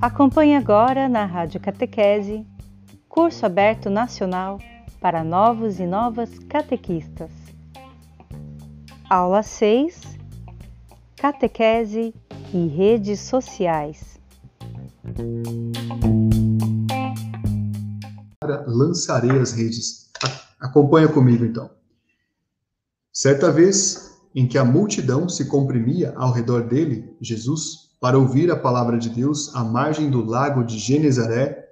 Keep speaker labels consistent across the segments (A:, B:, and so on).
A: Acompanhe agora na Rádio Catequese, curso aberto nacional para novos e novas catequistas. Aula 6 Catequese e redes sociais.
B: Lançarei as redes. Acompanha comigo então. Certa vez em que a multidão se comprimia ao redor dele, Jesus, para ouvir a palavra de Deus à margem do lago de Genezaré,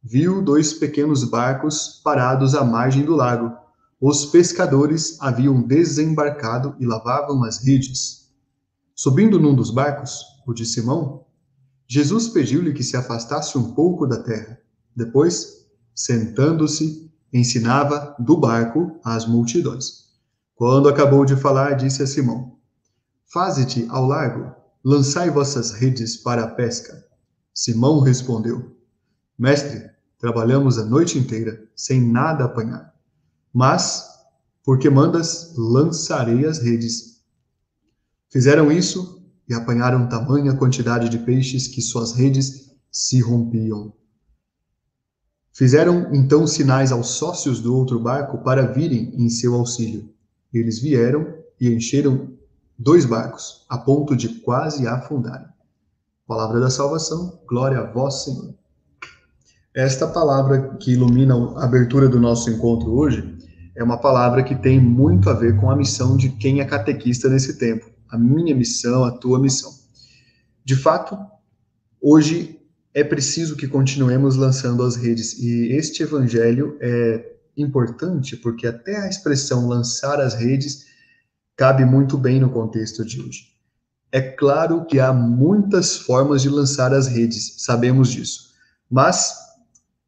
B: viu dois pequenos barcos parados à margem do lago. Os pescadores haviam desembarcado e lavavam as redes. Subindo num dos barcos, o de Simão, Jesus pediu-lhe que se afastasse um pouco da terra. Depois, sentando-se, ensinava do barco às multidões. Quando acabou de falar, disse a Simão: Faze-te ao largo, lançai vossas redes para a pesca. Simão respondeu: Mestre, trabalhamos a noite inteira sem nada apanhar. Mas, porque mandas, lançarei as redes. Fizeram isso e apanharam tamanha quantidade de peixes que suas redes se rompiam. Fizeram então sinais aos sócios do outro barco para virem em seu auxílio. Eles vieram e encheram dois barcos, a ponto de quase afundarem. Palavra da salvação, glória a vós, Senhor. Esta palavra que ilumina a abertura do nosso encontro hoje é uma palavra que tem muito a ver com a missão de quem é catequista nesse tempo a minha missão, a tua missão. De fato, hoje é preciso que continuemos lançando as redes e este evangelho é importante porque até a expressão lançar as redes cabe muito bem no contexto de hoje. É claro que há muitas formas de lançar as redes, sabemos disso. Mas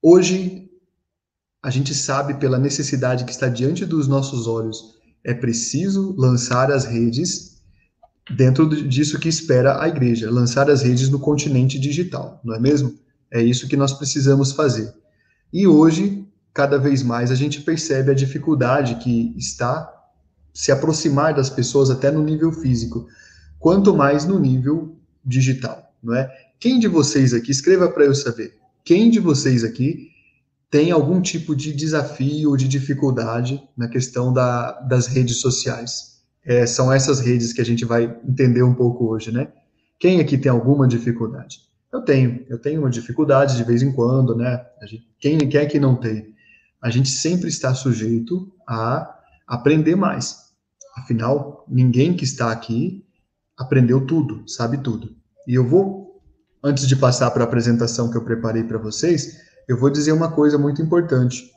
B: hoje a gente sabe pela necessidade que está diante dos nossos olhos, é preciso lançar as redes dentro disso que espera a igreja, lançar as redes no continente digital, não é mesmo? É isso que nós precisamos fazer. E hoje, cada vez mais, a gente percebe a dificuldade que está se aproximar das pessoas até no nível físico, quanto mais no nível digital, não é? Quem de vocês aqui, escreva para eu saber, quem de vocês aqui tem algum tipo de desafio ou de dificuldade na questão da, das redes sociais? é, são essas redes que a gente vai entender um pouco hoje, né? Quem aqui tem alguma dificuldade? Eu tenho, eu tenho uma dificuldade de vez em quando, né? Gente, quem, quem é que não tem? A gente sempre está sujeito a aprender mais. Afinal, ninguém que está aqui aprendeu tudo, sabe tudo. E eu vou, antes de passar para a apresentação que eu preparei para vocês, eu vou dizer uma coisa muito importante.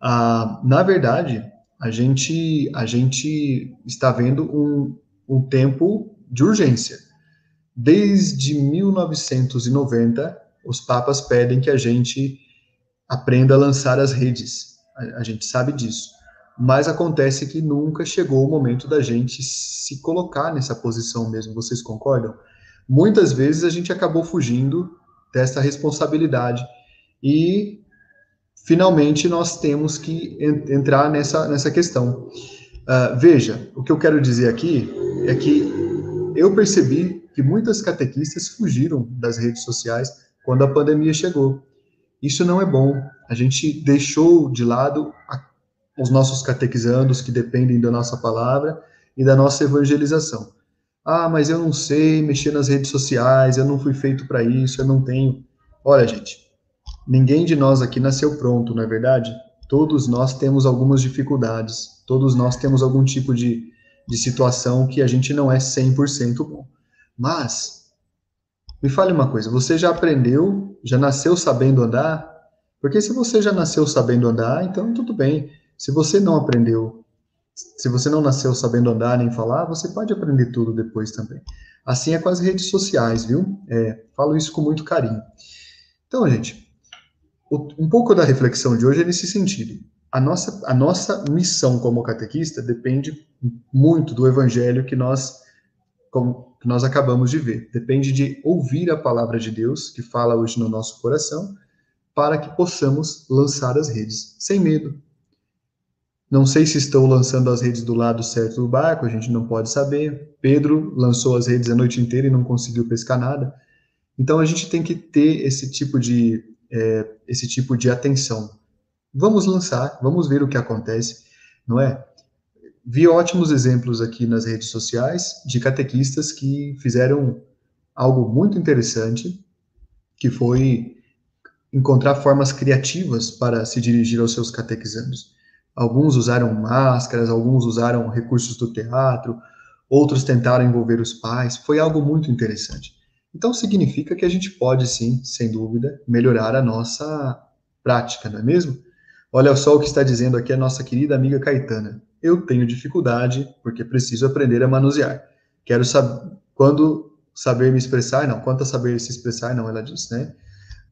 B: Ah, na verdade, a gente, a gente está vendo um, um tempo de urgência. Desde 1990, os papas pedem que a gente aprenda a lançar as redes. A, a gente sabe disso. Mas acontece que nunca chegou o momento da gente se colocar nessa posição mesmo. Vocês concordam? Muitas vezes a gente acabou fugindo dessa responsabilidade. E finalmente nós temos que entrar nessa, nessa questão. Uh, veja, o que eu quero dizer aqui é que eu percebi que muitas catequistas fugiram das redes sociais quando a pandemia chegou. Isso não é bom. A gente deixou de lado a, os nossos catequizandos que dependem da nossa palavra e da nossa evangelização. Ah, mas eu não sei mexer nas redes sociais, eu não fui feito para isso, eu não tenho. Olha, gente, Ninguém de nós aqui nasceu pronto, não é verdade? Todos nós temos algumas dificuldades, todos nós temos algum tipo de, de situação que a gente não é 100% bom. Mas, me fale uma coisa, você já aprendeu, já nasceu sabendo andar? Porque se você já nasceu sabendo andar, então tudo bem. Se você não aprendeu, se você não nasceu sabendo andar nem falar, você pode aprender tudo depois também. Assim é com as redes sociais, viu? É, falo isso com muito carinho. Então, gente, um pouco da reflexão de hoje é nesse sentido. A nossa, a nossa missão como catequista depende muito do evangelho que nós, como, que nós acabamos de ver. Depende de ouvir a palavra de Deus, que fala hoje no nosso coração, para que possamos lançar as redes, sem medo. Não sei se estão lançando as redes do lado certo do barco, a gente não pode saber. Pedro lançou as redes a noite inteira e não conseguiu pescar nada. Então a gente tem que ter esse tipo de é, esse tipo de atenção. Vamos lançar, vamos ver o que acontece, não é? Vi ótimos exemplos aqui nas redes sociais de catequistas que fizeram algo muito interessante, que foi encontrar formas criativas para se dirigir aos seus catequizandos. Alguns usaram máscaras, alguns usaram recursos do teatro, outros tentaram envolver os pais. Foi algo muito interessante. Então significa que a gente pode sim, sem dúvida, melhorar a nossa prática, não é mesmo? Olha só o que está dizendo aqui a nossa querida amiga Caetana. Eu tenho dificuldade porque preciso aprender a manusear. Quero saber quando saber me expressar, não, quanto a saber se expressar, não, ela disse, né?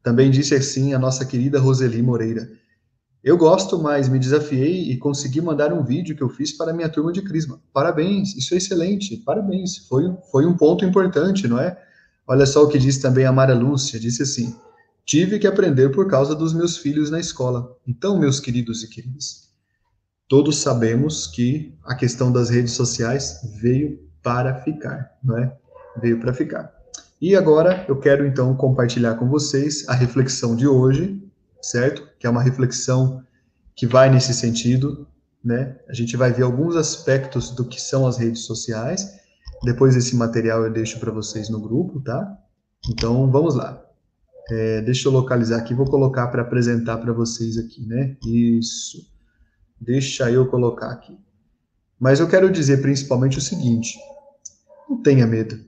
B: Também disse assim a nossa querida Roseli Moreira. Eu gosto, mas me desafiei e consegui mandar um vídeo que eu fiz para minha turma de Crisma. Parabéns, isso é excelente, parabéns. Foi, foi um ponto importante, não é? Olha só o que disse também a Mara Lúcia, disse assim, tive que aprender por causa dos meus filhos na escola. Então, meus queridos e queridas, todos sabemos que a questão das redes sociais veio para ficar, não é? Veio para ficar. E agora eu quero então compartilhar com vocês a reflexão de hoje, certo? Que é uma reflexão que vai nesse sentido, né? A gente vai ver alguns aspectos do que são as redes sociais. Depois esse material eu deixo para vocês no grupo, tá? Então vamos lá. É, deixa eu localizar aqui, vou colocar para apresentar para vocês aqui, né? Isso. Deixa eu colocar aqui. Mas eu quero dizer principalmente o seguinte: não tenha medo.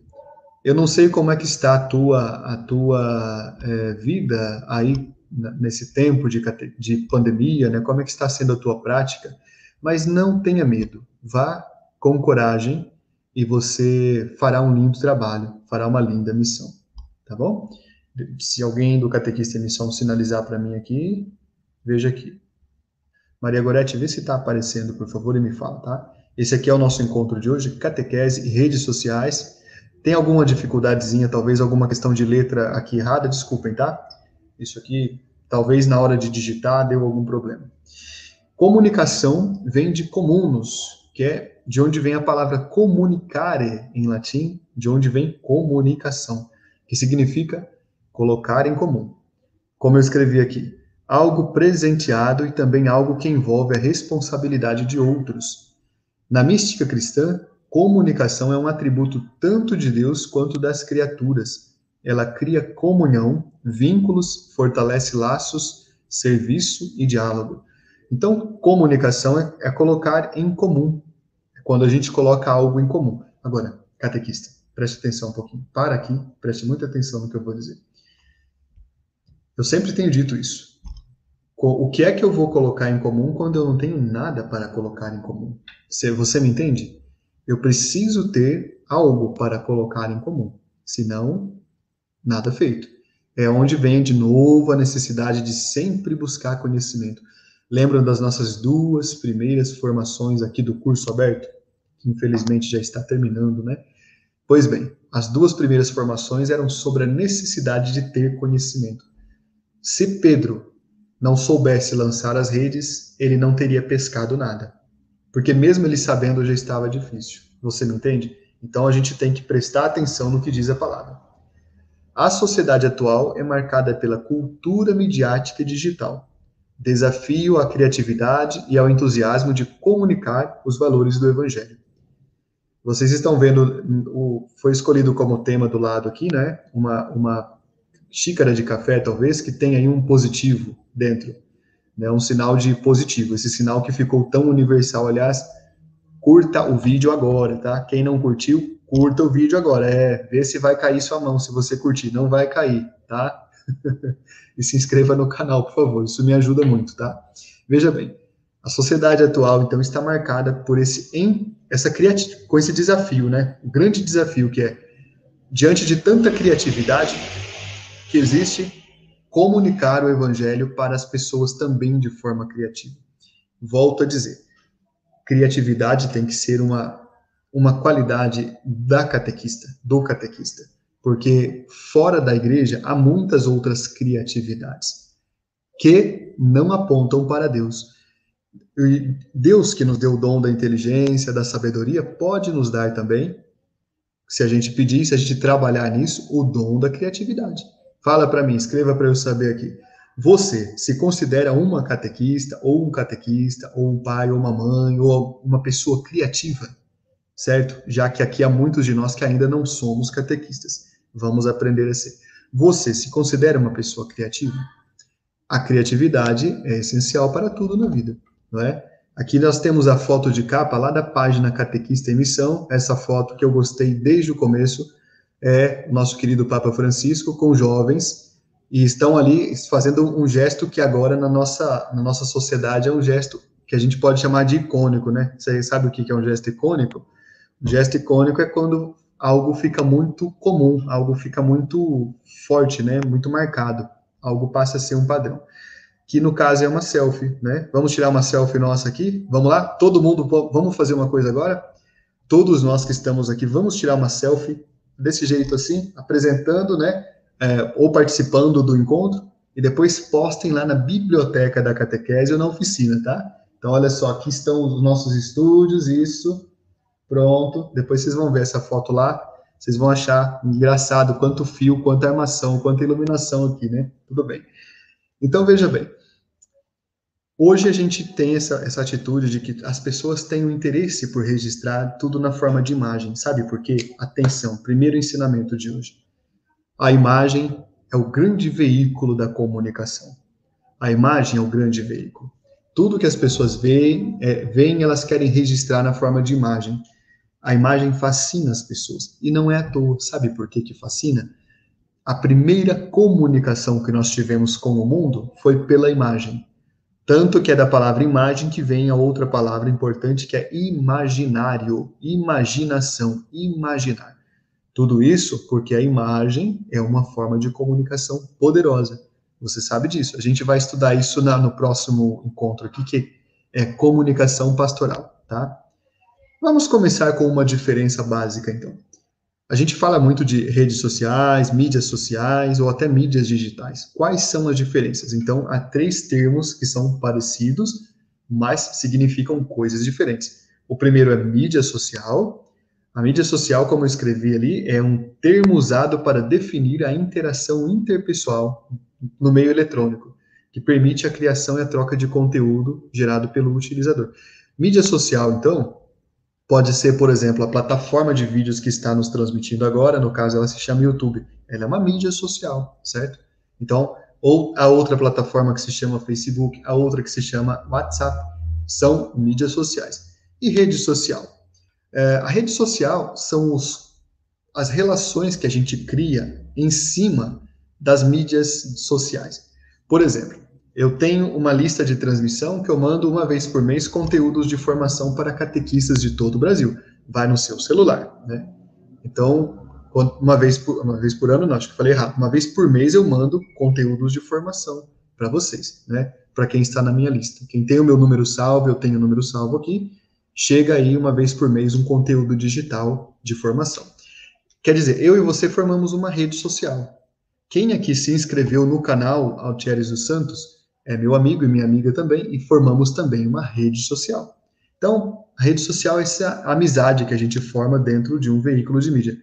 B: Eu não sei como é que está a tua, a tua é, vida aí nesse tempo de, de pandemia, né? Como é que está sendo a tua prática? Mas não tenha medo. Vá com coragem e você fará um lindo trabalho, fará uma linda missão, tá bom? Se alguém do Catequista em Missão sinalizar para mim aqui, veja aqui. Maria Gorete, vê se está aparecendo, por favor, e me fala, tá? Esse aqui é o nosso encontro de hoje, catequese e redes sociais. Tem alguma dificuldadezinha, talvez alguma questão de letra aqui errada, desculpem, tá? Isso aqui, talvez na hora de digitar, deu algum problema. Comunicação vem de comunos, que é de onde vem a palavra comunicare em latim, de onde vem comunicação, que significa colocar em comum. Como eu escrevi aqui, algo presenteado e também algo que envolve a responsabilidade de outros. Na mística cristã, comunicação é um atributo tanto de Deus quanto das criaturas. Ela cria comunhão, vínculos, fortalece laços, serviço e diálogo. Então, comunicação é, é colocar em comum, é quando a gente coloca algo em comum. Agora, catequista, preste atenção um pouquinho. Para aqui, preste muita atenção no que eu vou dizer. Eu sempre tenho dito isso. O que é que eu vou colocar em comum quando eu não tenho nada para colocar em comum? Você me entende? Eu preciso ter algo para colocar em comum. Senão, nada feito. É onde vem de novo a necessidade de sempre buscar conhecimento. Lembram das nossas duas primeiras formações aqui do curso aberto? Que infelizmente já está terminando, né? Pois bem, as duas primeiras formações eram sobre a necessidade de ter conhecimento. Se Pedro não soubesse lançar as redes, ele não teria pescado nada. Porque mesmo ele sabendo já estava difícil. Você me entende? Então a gente tem que prestar atenção no que diz a palavra. A sociedade atual é marcada pela cultura midiática e digital, desafio à criatividade e ao entusiasmo de comunicar os valores do evangelho. Vocês estão vendo, o, foi escolhido como tema do lado aqui, né? Uma, uma xícara de café, talvez, que tenha aí um positivo dentro, né, um sinal de positivo, esse sinal que ficou tão universal. Aliás, curta o vídeo agora, tá? Quem não curtiu, curta o vídeo agora. É, vê se vai cair sua mão, se você curtir, não vai cair, tá? e se inscreva no canal, por favor, isso me ajuda muito, tá? Veja bem, a sociedade atual, então, está marcada por esse, em, essa com esse desafio, né? O grande desafio que é, diante de tanta criatividade, que existe comunicar o evangelho para as pessoas também de forma criativa. Volto a dizer, criatividade tem que ser uma uma qualidade da catequista, do catequista, porque fora da igreja há muitas outras criatividades que não apontam para Deus. Deus que nos deu o dom da inteligência, da sabedoria, pode nos dar também, se a gente pedir, se a gente trabalhar nisso, o dom da criatividade. Fala para mim, escreva para eu saber aqui. Você se considera uma catequista, ou um catequista, ou um pai, ou uma mãe, ou uma pessoa criativa? Certo? Já que aqui há muitos de nós que ainda não somos catequistas. Vamos aprender a ser. Você se considera uma pessoa criativa? A criatividade é essencial para tudo na vida não é? Aqui nós temos a foto de capa lá da página Catequista em Missão, essa foto que eu gostei desde o começo, é o nosso querido Papa Francisco com jovens, e estão ali fazendo um gesto que agora na nossa, na nossa sociedade é um gesto que a gente pode chamar de icônico, né? Você sabe o que é um gesto icônico? O gesto icônico é quando algo fica muito comum, algo fica muito forte, né? Muito marcado, algo passa a ser um padrão que no caso é uma selfie, né? Vamos tirar uma selfie nossa aqui? Vamos lá? Todo mundo, vamos fazer uma coisa agora? Todos nós que estamos aqui, vamos tirar uma selfie desse jeito assim, apresentando, né? É, ou participando do encontro, e depois postem lá na biblioteca da catequese ou na oficina, tá? Então, olha só, aqui estão os nossos estúdios, isso, pronto. Depois vocês vão ver essa foto lá, vocês vão achar engraçado quanto fio, quanta armação, quanta iluminação aqui, né? Tudo bem. Então, veja bem, Hoje a gente tem essa, essa atitude de que as pessoas têm o um interesse por registrar tudo na forma de imagem. Sabe por quê? Atenção, primeiro ensinamento de hoje. A imagem é o grande veículo da comunicação. A imagem é o grande veículo. Tudo que as pessoas veem, é, veem, elas querem registrar na forma de imagem. A imagem fascina as pessoas. E não é à toa. Sabe por que, que fascina? A primeira comunicação que nós tivemos com o mundo foi pela imagem. Tanto que é da palavra imagem que vem a outra palavra importante que é imaginário, imaginação, imaginar. Tudo isso porque a imagem é uma forma de comunicação poderosa. Você sabe disso. A gente vai estudar isso na, no próximo encontro aqui, que é comunicação pastoral, tá? Vamos começar com uma diferença básica, então. A gente fala muito de redes sociais, mídias sociais ou até mídias digitais. Quais são as diferenças? Então, há três termos que são parecidos, mas significam coisas diferentes. O primeiro é mídia social. A mídia social, como eu escrevi ali, é um termo usado para definir a interação interpessoal no meio eletrônico, que permite a criação e a troca de conteúdo gerado pelo utilizador. Mídia social, então, Pode ser, por exemplo, a plataforma de vídeos que está nos transmitindo agora, no caso ela se chama YouTube. Ela é uma mídia social, certo? Então, ou a outra plataforma que se chama Facebook, a outra que se chama WhatsApp, são mídias sociais. E rede social? É, a rede social são os, as relações que a gente cria em cima das mídias sociais. Por exemplo, eu tenho uma lista de transmissão que eu mando uma vez por mês conteúdos de formação para catequistas de todo o Brasil. Vai no seu celular, né? Então, uma vez por, uma vez por ano, não, acho que falei errado, uma vez por mês eu mando conteúdos de formação para vocês, né? Para quem está na minha lista. Quem tem o meu número salvo, eu tenho o número salvo aqui, chega aí uma vez por mês um conteúdo digital de formação. Quer dizer, eu e você formamos uma rede social. Quem aqui se inscreveu no canal Altieres dos Santos, é meu amigo e minha amiga também, e formamos também uma rede social. Então, a rede social é essa amizade que a gente forma dentro de um veículo de mídia.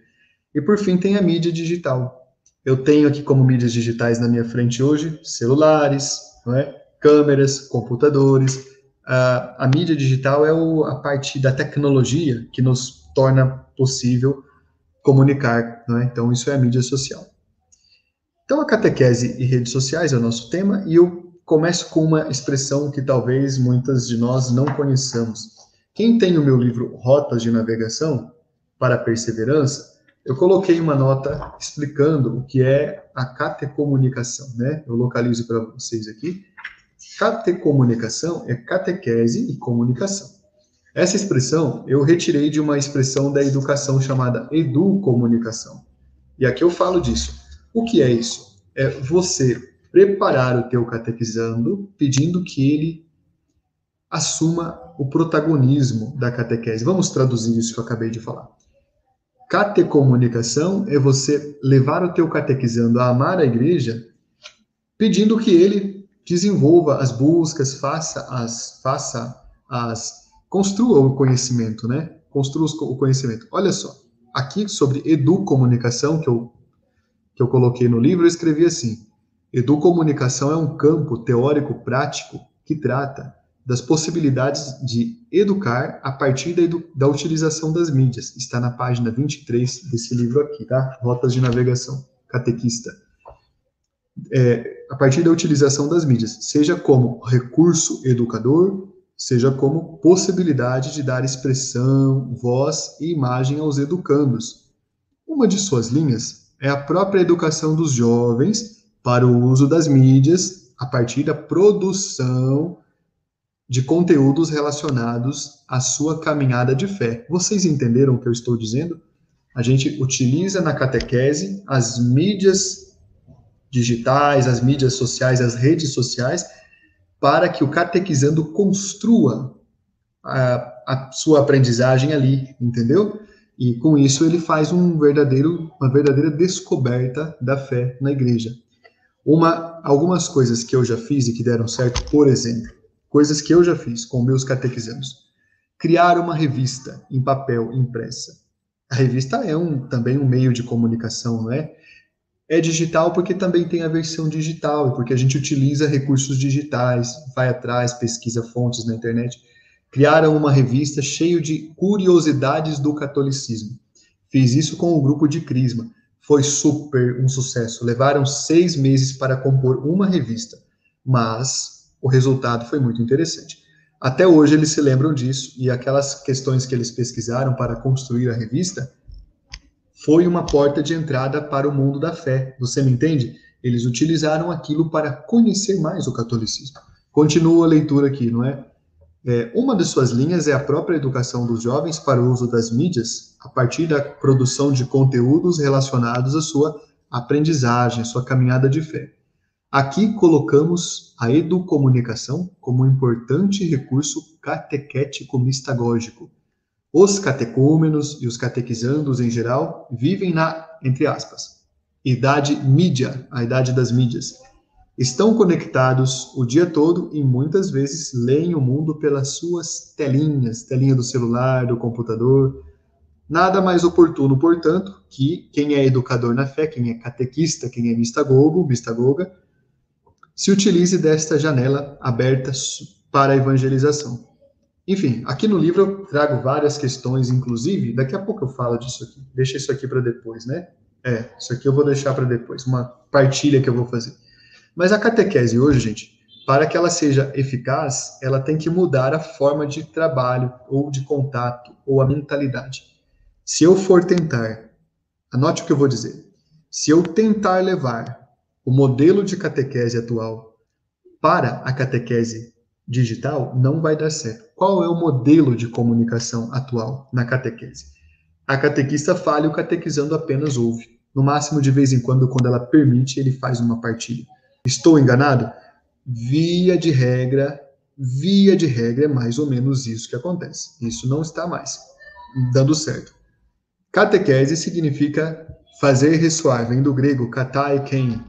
B: E por fim, tem a mídia digital. Eu tenho aqui como mídias digitais na minha frente hoje celulares, é? câmeras, computadores. A, a mídia digital é o, a parte da tecnologia que nos torna possível comunicar. É? Então, isso é a mídia social. Então, a catequese e redes sociais é o nosso tema, e eu começo com uma expressão que talvez muitas de nós não conheçamos. Quem tem o meu livro Rotas de Navegação para a Perseverança, eu coloquei uma nota explicando o que é a catecomunicação, né? Eu localizo para vocês aqui. Catecomunicação é catequese e comunicação. Essa expressão eu retirei de uma expressão da educação chamada educomunicação. E aqui eu falo disso. O que é isso? É você preparar o teu catequizando, pedindo que ele assuma o protagonismo da catequese. Vamos traduzir isso que eu acabei de falar. Catecomunicação é você levar o teu catequizando a amar a igreja, pedindo que ele desenvolva as buscas, faça as, faça as, construa o conhecimento, né? Construa o conhecimento. Olha só, aqui sobre educomunicação que eu que eu coloquei no livro, eu escrevi assim: educomunicação é um campo teórico prático que trata das possibilidades de educar a partir da, da utilização das mídias. Está na página 23 desse livro aqui, tá? Rotas de navegação, catequista. É, a partir da utilização das mídias, seja como recurso educador, seja como possibilidade de dar expressão, voz e imagem aos educandos. Uma de suas linhas é a própria educação dos jovens para o uso das mídias a partir da produção de conteúdos relacionados à sua caminhada de fé. Vocês entenderam o que eu estou dizendo? A gente utiliza na catequese as mídias digitais, as mídias sociais, as redes sociais, para que o catequizando construa a, a sua aprendizagem ali, entendeu? E com isso ele faz um verdadeiro, uma verdadeira descoberta da fé na igreja. Uma, algumas coisas que eu já fiz e que deram certo, por exemplo, coisas que eu já fiz com meus catequizandos. Criar uma revista em papel impressa. A revista é um, também um meio de comunicação, não é? É digital porque também tem a versão digital, porque a gente utiliza recursos digitais, vai atrás, pesquisa fontes na internet. Criaram uma revista cheio de curiosidades do catolicismo. Fiz isso com o grupo de Crisma. Foi super um sucesso. Levaram seis meses para compor uma revista, mas o resultado foi muito interessante. Até hoje eles se lembram disso e aquelas questões que eles pesquisaram para construir a revista foi uma porta de entrada para o mundo da fé. Você me entende? Eles utilizaram aquilo para conhecer mais o catolicismo. Continua a leitura aqui, não é? É? Uma de suas linhas é a própria educação dos jovens para o uso das mídias, a partir da produção de conteúdos relacionados à sua aprendizagem, à sua caminhada de fé. Aqui colocamos a educomunicação como um importante recurso catequético-mistagógico. Os catecúmenos e os catequizandos em geral vivem na, entre aspas, idade mídia, a idade das mídias. Estão conectados o dia todo e muitas vezes leem o mundo pelas suas telinhas, telinha do celular, do computador. Nada mais oportuno, portanto, que quem é educador na fé, quem é catequista, quem é mistagogo, mistagoga, se utilize desta janela aberta para a evangelização. Enfim, aqui no livro eu trago várias questões, inclusive, daqui a pouco eu falo disso aqui. Deixa isso aqui para depois, né? É, isso aqui eu vou deixar para depois, uma partilha que eu vou fazer. Mas a catequese hoje, gente, para que ela seja eficaz, ela tem que mudar a forma de trabalho ou de contato ou a mentalidade. Se eu for tentar, anote o que eu vou dizer. Se eu tentar levar o modelo de catequese atual para a catequese digital não vai dar certo. Qual é o modelo de comunicação atual na catequese? A catequista fala e o catequizando apenas ouve. No máximo, de vez em quando, quando ela permite, ele faz uma partilha. Estou enganado? Via de regra, via de regra é mais ou menos isso que acontece. Isso não está mais dando certo. Catequese significa fazer ressoar, vem do grego katai ken,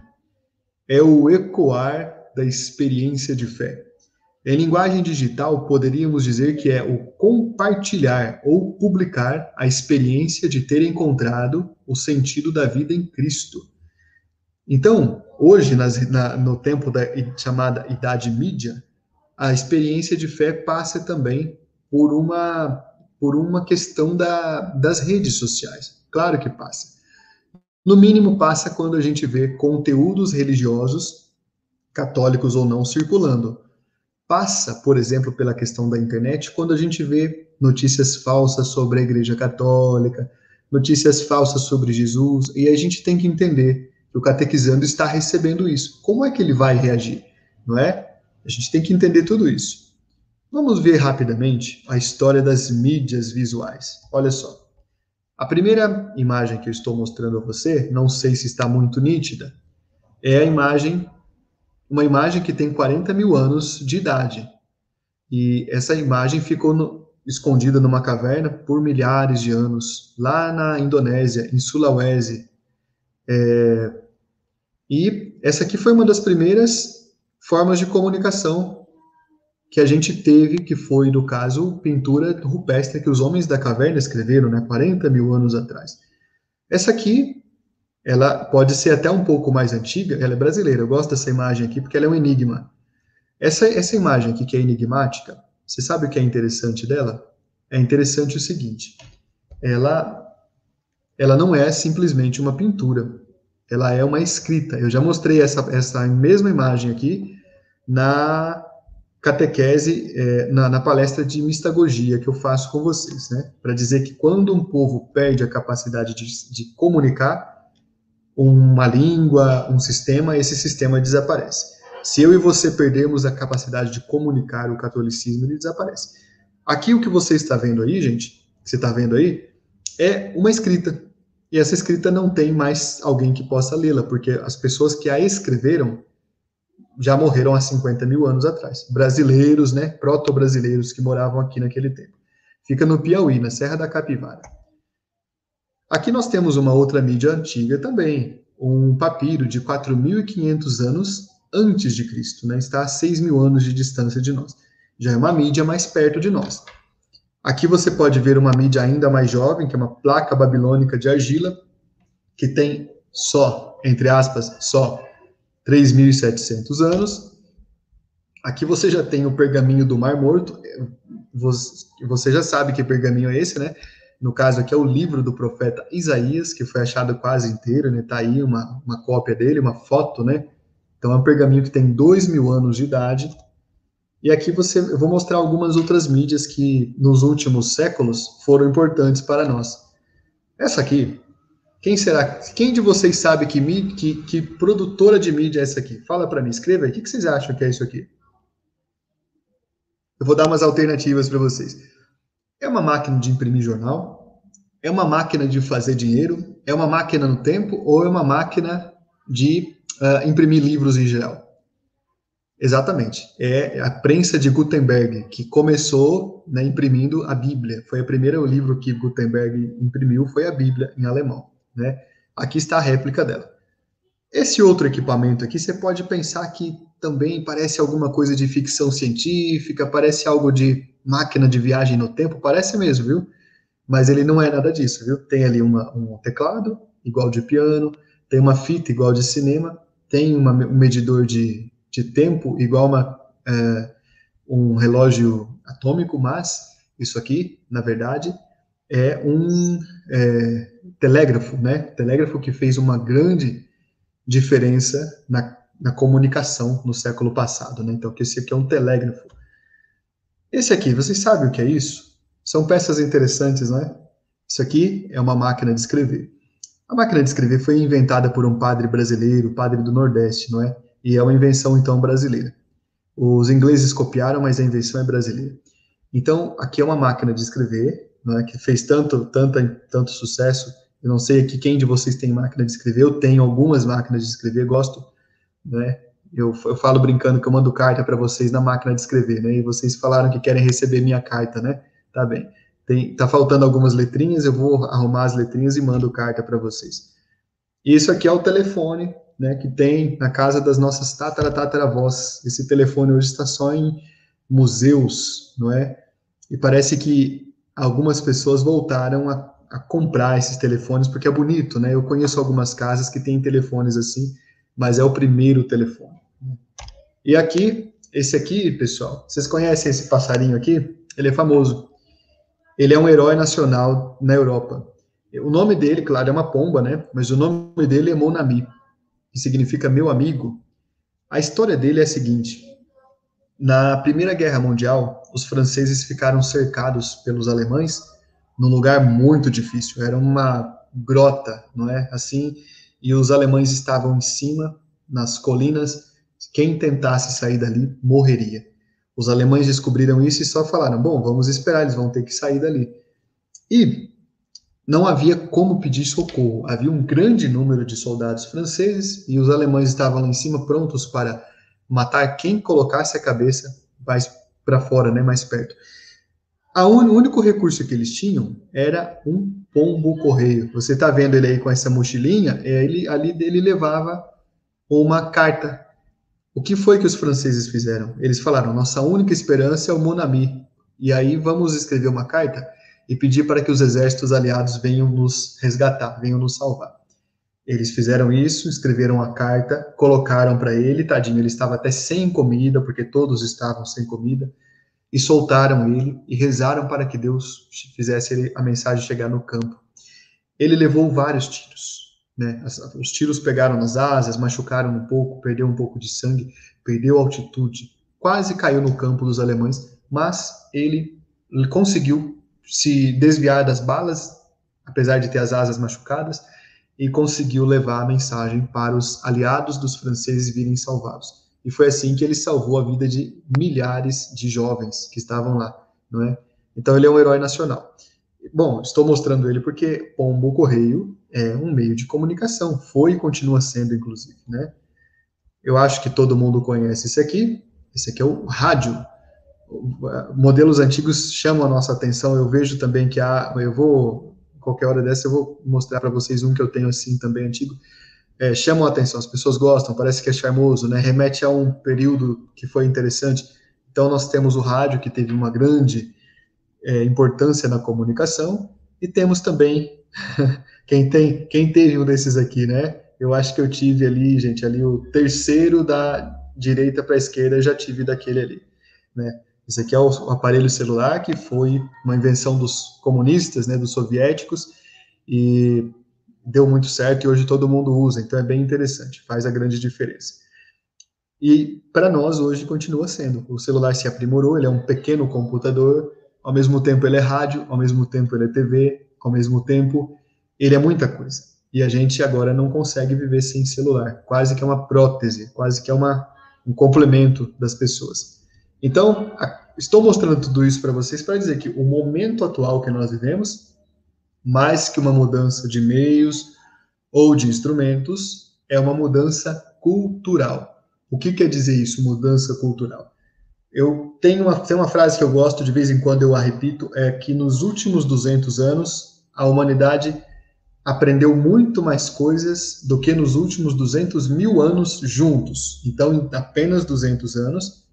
B: é o ecoar da experiência de fé. Em linguagem digital, poderíamos dizer que é o compartilhar ou publicar a experiência de ter encontrado o sentido da vida em Cristo. Então, hoje, nas, na, no tempo da chamada Idade Mídia, a experiência de fé passa também por uma, por uma questão da, das redes sociais. Claro que passa. No mínimo, passa quando a gente vê conteúdos religiosos, católicos ou não, circulando. Passa, por exemplo, pela questão da internet, quando a gente vê notícias falsas sobre a Igreja Católica, notícias falsas sobre Jesus, e a gente tem que entender o catequizando está recebendo isso. Como é que ele vai reagir? Não é? A gente tem que entender tudo isso. Vamos ver rapidamente a história das mídias visuais. Olha só. A primeira imagem que eu estou mostrando a você, não sei se está muito nítida, é a imagem, uma imagem que tem 40 mil anos de idade. E essa imagem ficou no, escondida numa caverna por milhares de anos, lá na Indonésia, em Sulawesi. É, e essa aqui foi uma das primeiras formas de comunicação que a gente teve, que foi, no caso, pintura rupestre que os homens da caverna escreveram, né, 40 mil anos atrás. Essa aqui, ela pode ser até um pouco mais antiga, ela é brasileira, eu gosto dessa imagem aqui porque ela é um enigma. Essa, essa imagem aqui, que é enigmática, você sabe o que é interessante dela? É interessante o seguinte, ela, ela não é simplesmente uma pintura, ela é uma escrita. Eu já mostrei essa, essa mesma imagem aqui na catequese, é, na, na, palestra de mistagogia que eu faço com vocês, né? Para dizer que quando um povo perde a capacidade de, de comunicar uma língua, um sistema, esse sistema desaparece. Se eu e você perdermos a capacidade de comunicar o catolicismo, ele desaparece. Aqui o que você está vendo aí, gente, você está vendo aí, é uma escrita. E essa escrita não tem mais alguém que possa lê-la, porque as pessoas que a escreveram já morreram há 50 mil anos atrás. Brasileiros, né, proto-brasileiros que moravam aqui naquele tempo. Fica no Piauí, na Serra da Capivara. Aqui nós temos uma outra mídia antiga também, um papiro de 4.500 anos antes de Cristo, né? está a 6 mil anos de distância de nós. Já é uma mídia mais perto de nós. Aqui você pode ver uma mídia ainda mais jovem, que é uma placa babilônica de argila, que tem só, entre aspas, só 3.700 anos. Aqui você já tem o pergaminho do Mar Morto. Você já sabe que pergaminho é esse, né? No caso aqui é o livro do profeta Isaías, que foi achado quase inteiro, né? Tá aí uma, uma cópia dele, uma foto, né? Então é um pergaminho que tem dois mil anos de idade. E aqui você, eu vou mostrar algumas outras mídias que nos últimos séculos foram importantes para nós. Essa aqui quem será? Quem de vocês sabe que, que, que produtora de mídia é essa aqui? Fala para mim, escreva aí. O que, que vocês acham que é isso aqui? Eu vou dar umas alternativas para vocês. É uma máquina de imprimir jornal? É uma máquina de fazer dinheiro? É uma máquina no tempo? Ou é uma máquina de uh, imprimir livros em geral? Exatamente. É a prensa de Gutenberg, que começou né, imprimindo a Bíblia. Foi o primeiro livro que Gutenberg imprimiu, foi a Bíblia em alemão. Né? Aqui está a réplica dela. Esse outro equipamento aqui, você pode pensar que também parece alguma coisa de ficção científica, parece algo de máquina de viagem no tempo, parece mesmo, viu? Mas ele não é nada disso, viu? Tem ali uma, um teclado, igual de piano, tem uma fita igual de cinema, tem uma, um medidor de, de tempo igual uma, é, um relógio atômico, mas isso aqui, na verdade, é um é, telégrafo, né? Telégrafo que fez uma grande diferença na, na comunicação no século passado, né? Então, esse aqui é um telégrafo. Esse aqui, vocês sabem o que é isso? São peças interessantes, não é? Isso aqui é uma máquina de escrever. A máquina de escrever foi inventada por um padre brasileiro, padre do Nordeste, não é? E é uma invenção, então, brasileira. Os ingleses copiaram, mas a invenção é brasileira. Então, aqui é uma máquina de escrever, né, que fez tanto, tanto, tanto sucesso. Eu não sei aqui quem de vocês tem máquina de escrever, eu tenho algumas máquinas de escrever, gosto, né? Eu, eu falo brincando que eu mando carta para vocês na máquina de escrever, né? E vocês falaram que querem receber minha carta, né? Tá bem. Tem, tá faltando algumas letrinhas, eu vou arrumar as letrinhas e mando carta para vocês. Isso aqui é o telefone, né, que tem na casa das nossas tatara tataravós. Esse telefone hoje está só em museus, não é? E parece que algumas pessoas voltaram a, a, comprar esses telefones porque é bonito, né? Eu conheço algumas casas que têm telefones assim, mas é o primeiro telefone. E aqui, esse aqui, pessoal, vocês conhecem esse passarinho aqui? Ele é famoso. Ele é um herói nacional na Europa. O nome dele, claro, é uma pomba, né? Mas o nome dele é Monami, que significa meu amigo. A história dele é a seguinte: na Primeira Guerra Mundial, os franceses ficaram cercados pelos alemães num lugar muito difícil. Era uma grota, não é? Assim, e os alemães estavam em cima, nas colinas. Quem tentasse sair dali morreria. Os alemães descobriram isso e só falaram: bom, vamos esperar, eles vão ter que sair dali. E não havia como pedir socorro. Havia um grande número de soldados franceses e os alemães estavam lá em cima prontos para matar quem colocasse a cabeça mais para fora, né, mais perto. A un, o único recurso que eles tinham era um pombo correio. Você está vendo ele aí com essa mochilinha? Ele ali ele levava uma carta, O que foi que os franceses fizeram? Eles falaram: nossa única esperança é o Monami. E aí vamos escrever uma carta e pedir para que os exércitos aliados venham nos resgatar, venham nos salvar. Eles fizeram isso, escreveram a carta, colocaram para ele, tadinho, ele estava até sem comida, porque todos estavam sem comida, e soltaram ele e rezaram para que Deus fizesse a mensagem chegar no campo. Ele levou vários tiros, né? Os tiros pegaram nas asas, machucaram um pouco, perdeu um pouco de sangue, perdeu altitude, quase caiu no campo dos alemães, mas ele conseguiu se desviar das balas, apesar de ter as asas machucadas, e conseguiu levar a mensagem para os aliados dos franceses virem salvados. E foi assim que ele salvou a vida de milhares de jovens que estavam lá, não é? Então ele é um herói nacional. Bom, estou mostrando ele porque Pombo Correio é um meio de comunicação, foi e continua sendo, inclusive, né? Eu acho que todo mundo conhece esse aqui. Esse aqui é o rádio. Modelos antigos chamam a nossa atenção. Eu vejo também que há. Eu vou qualquer hora dessa eu vou mostrar para vocês um que eu tenho assim também antigo. É, chamam a atenção, as pessoas gostam, parece que é charmoso, né? Remete a um período que foi interessante. Então nós temos o rádio que teve uma grande é, importância na comunicação e temos também quem tem, quem teve um desses aqui, né? Eu acho que eu tive ali, gente, ali o terceiro da direita para a esquerda já tive daquele ali, né? Esse aqui é o aparelho celular que foi uma invenção dos comunistas, né, dos soviéticos, e deu muito certo e hoje todo mundo usa, então é bem interessante, faz a grande diferença. E para nós hoje continua sendo. O celular se aprimorou, ele é um pequeno computador, ao mesmo tempo ele é rádio, ao mesmo tempo ele é TV, ao mesmo tempo ele é muita coisa. E a gente agora não consegue viver sem celular, quase que é uma prótese, quase que é uma, um complemento das pessoas. Então, estou mostrando tudo isso para vocês para dizer que o momento atual que nós vivemos, mais que uma mudança de meios ou de instrumentos, é uma mudança cultural. O que quer dizer isso, mudança cultural? Eu tenho uma, tem uma frase que eu gosto, de vez em quando eu a repito, é que nos últimos 200 anos, a humanidade aprendeu muito mais coisas do que nos últimos 200 mil anos juntos. Então, em apenas 200 anos,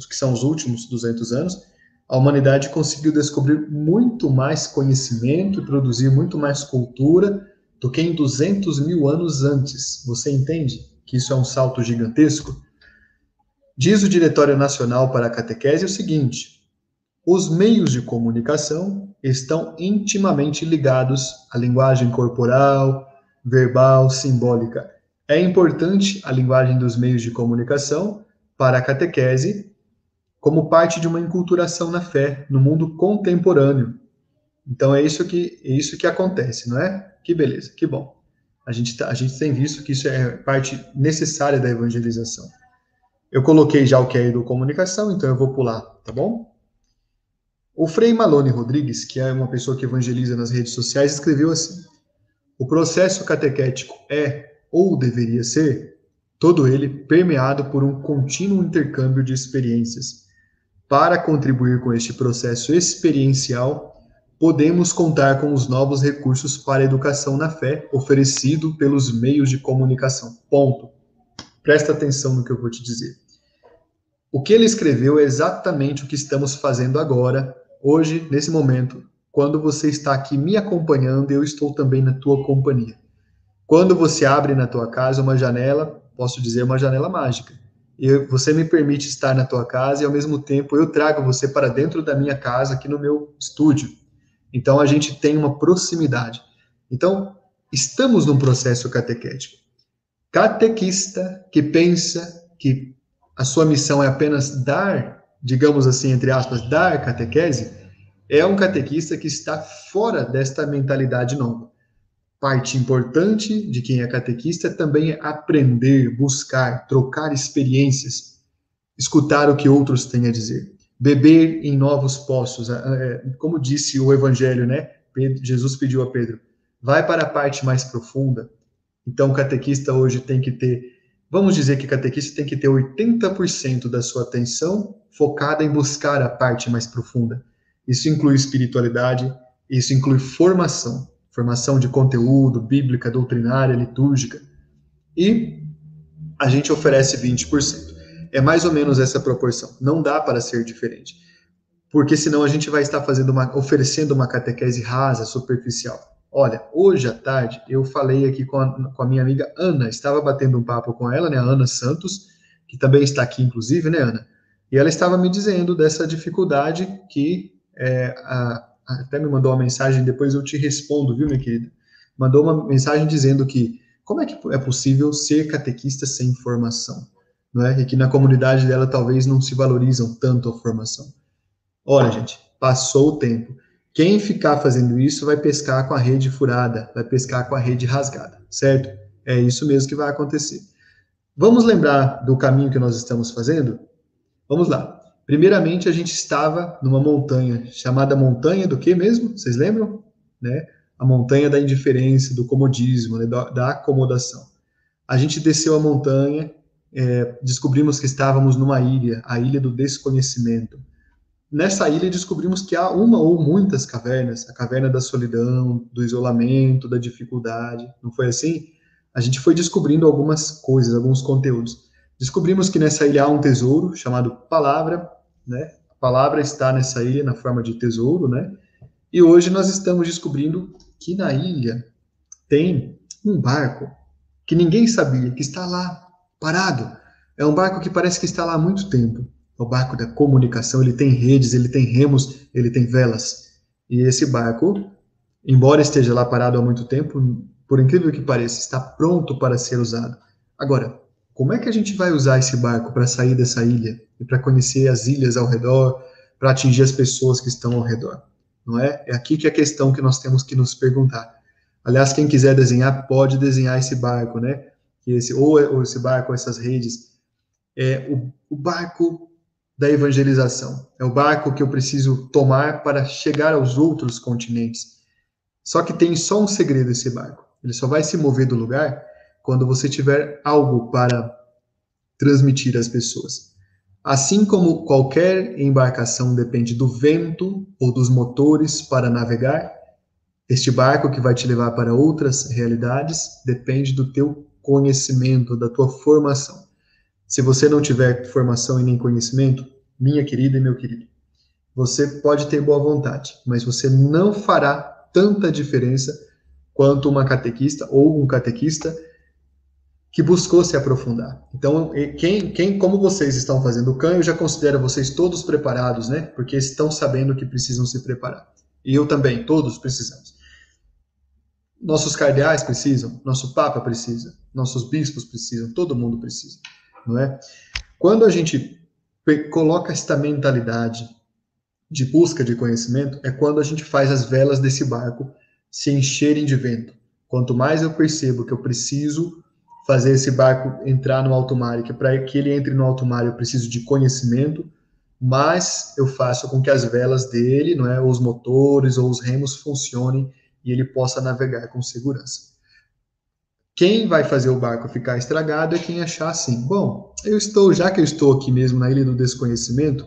B: os que são os últimos 200 anos, a humanidade conseguiu descobrir muito mais conhecimento e produzir muito mais cultura do que em 200 mil anos antes. Você entende que isso é um salto gigantesco? Diz o Diretório Nacional para a Catequese o seguinte: os meios de comunicação estão intimamente ligados à linguagem corporal, verbal, simbólica. É importante a linguagem dos meios de comunicação para a catequese como parte de uma enculturação na fé no mundo contemporâneo. Então é isso que é isso que acontece, não é? Que beleza, que bom. A gente, tá, a gente tem visto que isso é parte necessária da evangelização. Eu coloquei já o que é comunicação, então eu vou pular, tá bom? O Frei Malone Rodrigues, que é uma pessoa que evangeliza nas redes sociais, escreveu assim: O processo catequético é, ou deveria ser, todo ele permeado por um contínuo intercâmbio de experiências, para contribuir com este processo experiencial, podemos contar com os novos recursos para a educação na fé oferecido pelos meios de comunicação. Ponto. Presta atenção no que eu vou te dizer. O que ele escreveu é exatamente o que estamos fazendo agora, hoje, nesse momento, quando você está aqui me acompanhando, eu estou também na tua companhia. Quando você abre na tua casa uma janela, posso dizer uma janela mágica eu, você me permite estar na tua casa e ao mesmo tempo eu trago você para dentro da minha casa, aqui no meu estúdio. Então a gente tem uma proximidade. Então, estamos num processo catequético. Catequista que pensa que a sua missão é apenas dar, digamos assim, entre aspas, dar catequese, é um catequista que está fora desta mentalidade nova. Parte importante de quem é catequista também é aprender, buscar, trocar experiências, escutar o que outros têm a dizer, beber em novos poços. Como disse o Evangelho, né? Jesus pediu a Pedro: vai para a parte mais profunda. Então, o catequista hoje tem que ter, vamos dizer que o catequista tem que ter 80% da sua atenção focada em buscar a parte mais profunda. Isso inclui espiritualidade, isso inclui formação formação de conteúdo, bíblica, doutrinária, litúrgica. E a gente oferece 20%. É mais ou menos essa proporção. Não dá para ser diferente. Porque senão a gente vai estar fazendo uma, oferecendo uma catequese rasa, superficial. Olha, hoje à tarde eu falei aqui com a, com a minha amiga Ana, estava batendo um papo com ela, né, a Ana Santos, que também está aqui, inclusive, né, Ana? E ela estava me dizendo dessa dificuldade que é, a, até me mandou uma mensagem, depois eu te respondo, viu, minha querida? Mandou uma mensagem dizendo que como é que é possível ser catequista sem formação? Não é? E que na comunidade dela talvez não se valorizam tanto a formação. Olha, gente, passou o tempo. Quem ficar fazendo isso vai pescar com a rede furada, vai pescar com a rede rasgada, certo? É isso mesmo que vai acontecer. Vamos lembrar do caminho que nós estamos fazendo? Vamos lá. Primeiramente, a gente estava numa montanha chamada montanha do que mesmo? Vocês lembram? Né? a montanha da indiferença, do comodismo, né, da, da, acomodação. A gente desceu a montanha, é, descobrimos que estávamos numa ilha, a ilha do desconhecimento. Nessa ilha descobrimos que há uma ou muitas cavernas, a caverna da solidão, do isolamento, da dificuldade. Não foi assim? A gente foi descobrindo algumas coisas, alguns conteúdos. Descobrimos que nessa ilha há um tesouro chamado palavra, né? A palavra está nessa ilha na forma de tesouro, né? E hoje nós estamos descobrindo que na ilha tem um barco que ninguém sabia que está lá parado. É um barco que parece que está lá há muito tempo. É o barco da comunicação, ele tem redes, ele tem remos, ele tem velas. E esse barco, embora esteja lá parado há muito tempo, por incrível que pareça, está pronto para ser usado. Agora, como é que a gente vai usar esse barco para sair dessa ilha e para conhecer as ilhas ao redor, para atingir as pessoas que estão ao redor? não é? É aqui que é a questão que nós temos que nos perguntar. Aliás, quem quiser desenhar, pode desenhar esse barco, né? Esse, ou, esse barco, essas redes. É o, o barco da evangelização. É o barco que eu preciso tomar para chegar aos outros continentes. Só que tem só um segredo esse barco. Ele só vai se mover do lugar quando você tiver algo para transmitir às pessoas. Assim como qualquer embarcação depende do vento ou dos motores para navegar, este barco que vai te levar para outras realidades depende do teu conhecimento, da tua formação. Se você não tiver formação e nem conhecimento, minha querida e meu querido, você pode ter boa vontade, mas você não fará tanta diferença quanto uma catequista ou um catequista que buscou se aprofundar. Então, quem, quem, como vocês estão fazendo o CAN, eu já considero vocês todos preparados, né? Porque estão sabendo que precisam se preparar. E eu também, todos precisamos. Nossos cardeais precisam, nosso Papa precisa, nossos bispos precisam, todo mundo precisa, não é? Quando a gente coloca esta mentalidade de busca de conhecimento, é quando a gente faz as velas desse barco se encherem de vento. Quanto mais eu percebo que eu preciso fazer esse barco entrar no alto mar, que para que ele entre no alto mar eu preciso de conhecimento, mas eu faço com que as velas dele, não é, os motores ou os remos funcionem e ele possa navegar com segurança. Quem vai fazer o barco ficar estragado é quem achar assim, bom, eu estou, já que eu estou aqui mesmo na ilha do desconhecimento,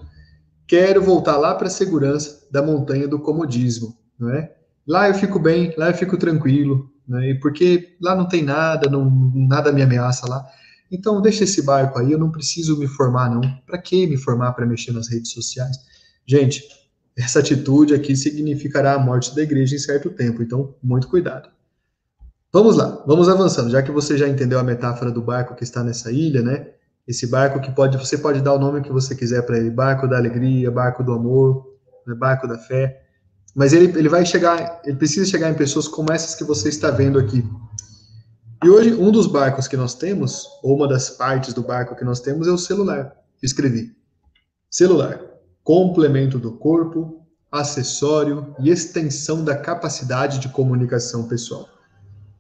B: quero voltar lá para a segurança da montanha do comodismo, não é? Lá eu fico bem, lá eu fico tranquilo, né? E porque lá não tem nada, não, nada me ameaça lá. Então deixa esse barco aí, eu não preciso me formar não. Para que me formar para mexer nas redes sociais? Gente, essa atitude aqui significará a morte da igreja em certo tempo, então muito cuidado. Vamos lá, vamos avançando. Já que você já entendeu a metáfora do barco que está nessa ilha, né? Esse barco que pode, você pode dar o nome que você quiser para ele, barco da alegria, barco do amor, né? barco da fé. Mas ele, ele vai chegar, ele precisa chegar em pessoas como essas que você está vendo aqui. E hoje, um dos barcos que nós temos, ou uma das partes do barco que nós temos, é o celular. Escrevi. Celular. Complemento do corpo, acessório e extensão da capacidade de comunicação pessoal.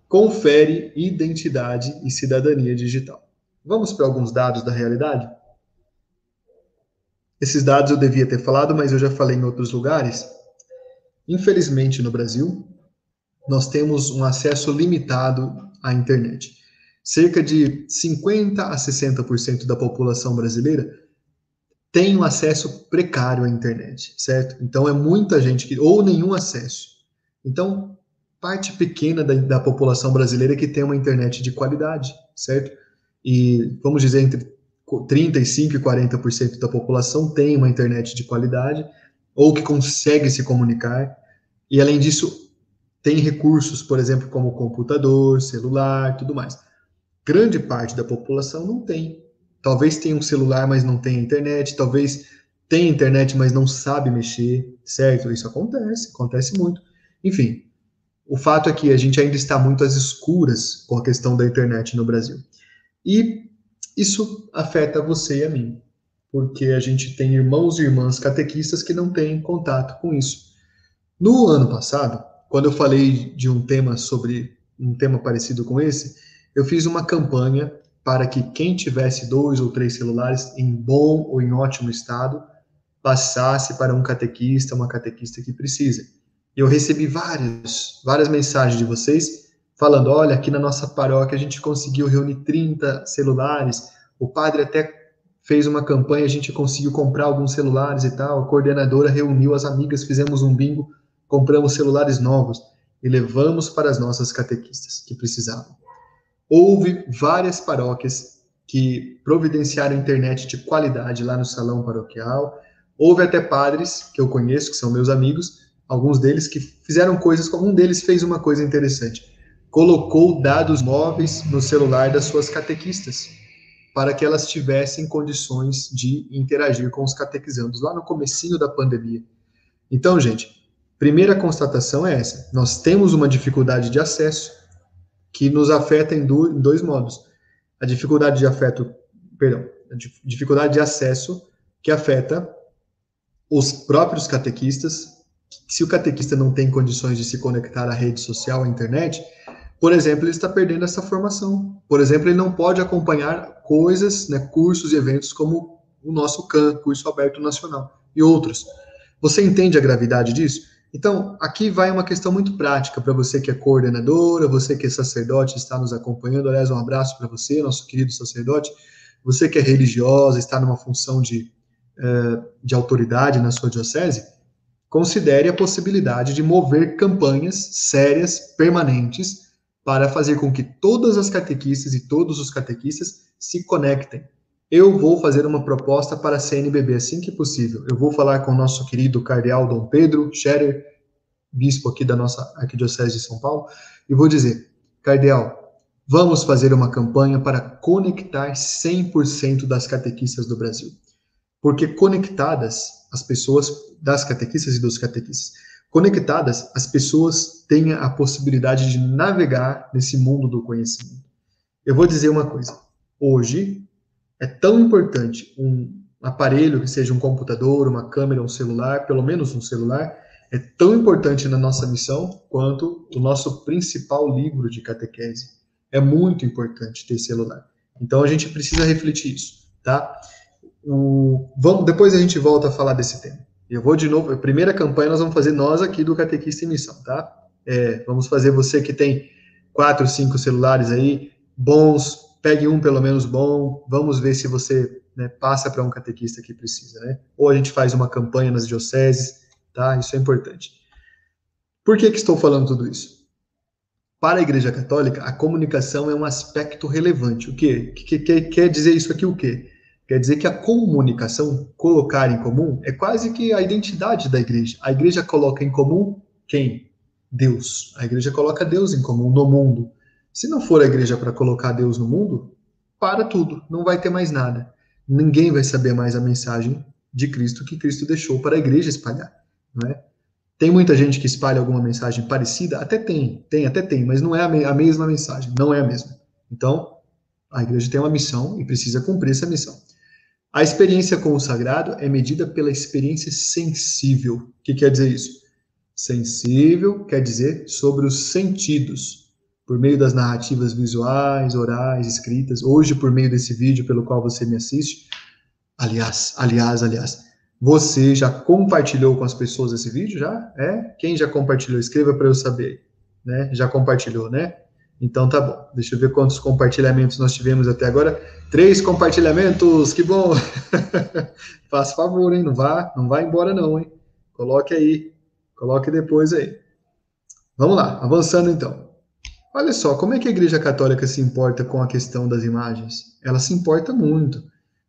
B: Confere identidade e cidadania digital. Vamos para alguns dados da realidade? Esses dados eu devia ter falado, mas eu já falei em outros lugares. Infelizmente, no Brasil, nós temos um acesso limitado à internet. Cerca de 50 a 60% da população brasileira tem um acesso precário à internet, certo? Então é muita gente que ou nenhum acesso. Então, parte pequena da, da população brasileira que tem uma internet de qualidade, certo? E vamos dizer entre 35 e 40% da população tem uma internet de qualidade ou que consegue se comunicar. E além disso, tem recursos, por exemplo, como computador, celular, tudo mais. Grande parte da população não tem. Talvez tenha um celular, mas não tem internet. Talvez tenha internet, mas não sabe mexer, certo? Isso acontece, acontece muito. Enfim, o fato é que a gente ainda está muito às escuras com a questão da internet no Brasil. E isso afeta você e a mim, porque a gente tem irmãos e irmãs catequistas que não têm contato com isso. No ano passado, quando eu falei de um tema sobre um tema parecido com esse, eu fiz uma campanha para que quem tivesse dois ou três celulares em bom ou em ótimo estado passasse para um catequista, uma catequista que precisa. E eu recebi várias, várias mensagens de vocês falando: olha, aqui na nossa paróquia a gente conseguiu reunir 30 celulares, o padre até fez uma campanha, a gente conseguiu comprar alguns celulares e tal, a coordenadora reuniu as amigas, fizemos um bingo, compramos celulares novos e levamos para as nossas catequistas que precisavam. Houve várias paróquias que providenciaram internet de qualidade lá no salão paroquial. Houve até padres que eu conheço, que são meus amigos, alguns deles que fizeram coisas, um deles fez uma coisa interessante. Colocou dados móveis no celular das suas catequistas, para que elas tivessem condições de interagir com os catequizandos lá no comecinho da pandemia. Então, gente, primeira constatação é essa: nós temos uma dificuldade de acesso que nos afeta em, em dois modos. A dificuldade de afeto, perdão, a dificuldade de acesso que afeta os próprios catequistas se o catequista não tem condições de se conectar à rede social, à internet, por exemplo, ele está perdendo essa formação. Por exemplo, ele não pode acompanhar coisas, né, cursos e eventos como o nosso CAN, Curso Aberto Nacional, e outros. Você entende a gravidade disso? Então, aqui vai uma questão muito prática para você que é coordenadora, você que é sacerdote, está nos acompanhando. Aliás, um abraço para você, nosso querido sacerdote. Você que é religiosa, está numa função de, eh, de autoridade na sua diocese considere a possibilidade de mover campanhas sérias, permanentes, para fazer com que todas as catequistas e todos os catequistas se conectem. Eu vou fazer uma proposta para a CNBB assim que possível. Eu vou falar com o nosso querido cardeal Dom Pedro Scherer, bispo aqui da nossa arquidiocese de São Paulo, e vou dizer: Cardeal, vamos fazer uma campanha para conectar 100% das catequistas do Brasil. Porque conectadas, as pessoas das catequistas e dos catequistas. Conectadas, as pessoas têm a possibilidade de navegar nesse mundo do conhecimento. Eu vou dizer uma coisa. Hoje é tão importante um aparelho que seja um computador, uma câmera, um celular, pelo menos um celular, é tão importante na nossa missão quanto o nosso principal livro de catequese. É muito importante ter celular. Então a gente precisa refletir isso, tá? O, vamos, depois a gente volta a falar desse tema. Eu vou de novo, a primeira campanha nós vamos fazer nós aqui do Catequista em Missão, tá? É, vamos fazer você que tem quatro, cinco celulares aí, bons, pegue um pelo menos bom, vamos ver se você né, passa para um catequista que precisa, né? Ou a gente faz uma campanha nas dioceses, tá? Isso é importante. Por que, que estou falando tudo isso? Para a Igreja Católica, a comunicação é um aspecto relevante. O quê? Que, que, quer dizer isso aqui o quê? Quer dizer que a comunicação, colocar em comum, é quase que a identidade da igreja. A igreja coloca em comum quem? Deus. A igreja coloca Deus em comum no mundo. Se não for a igreja para colocar Deus no mundo, para tudo, não vai ter mais nada. Ninguém vai saber mais a mensagem de Cristo que Cristo deixou para a igreja espalhar, não é? Tem muita gente que espalha alguma mensagem parecida? Até tem, tem, até tem, mas não é a, mesma mensagem, não é a mesma. Então, a igreja tem uma missão e precisa cumprir essa missão. A experiência com o sagrado é medida pela experiência sensível. O que quer dizer isso? Sensível quer dizer sobre os sentidos, por meio das narrativas visuais, orais, escritas, hoje por meio desse vídeo pelo qual você me assiste. Aliás, aliás, aliás, você já compartilhou com as pessoas esse vídeo já? É? Quem já compartilhou? Escreva para eu saber, né? Já compartilhou, né? Então tá bom. Deixa eu ver quantos compartilhamentos nós tivemos até agora. Três compartilhamentos, que bom! Faça favor, hein? Não vá, não vá embora não, hein? Coloque aí, coloque depois aí. Vamos lá, avançando então. Olha só, como é que a Igreja Católica se importa com a questão das imagens? Ela se importa muito.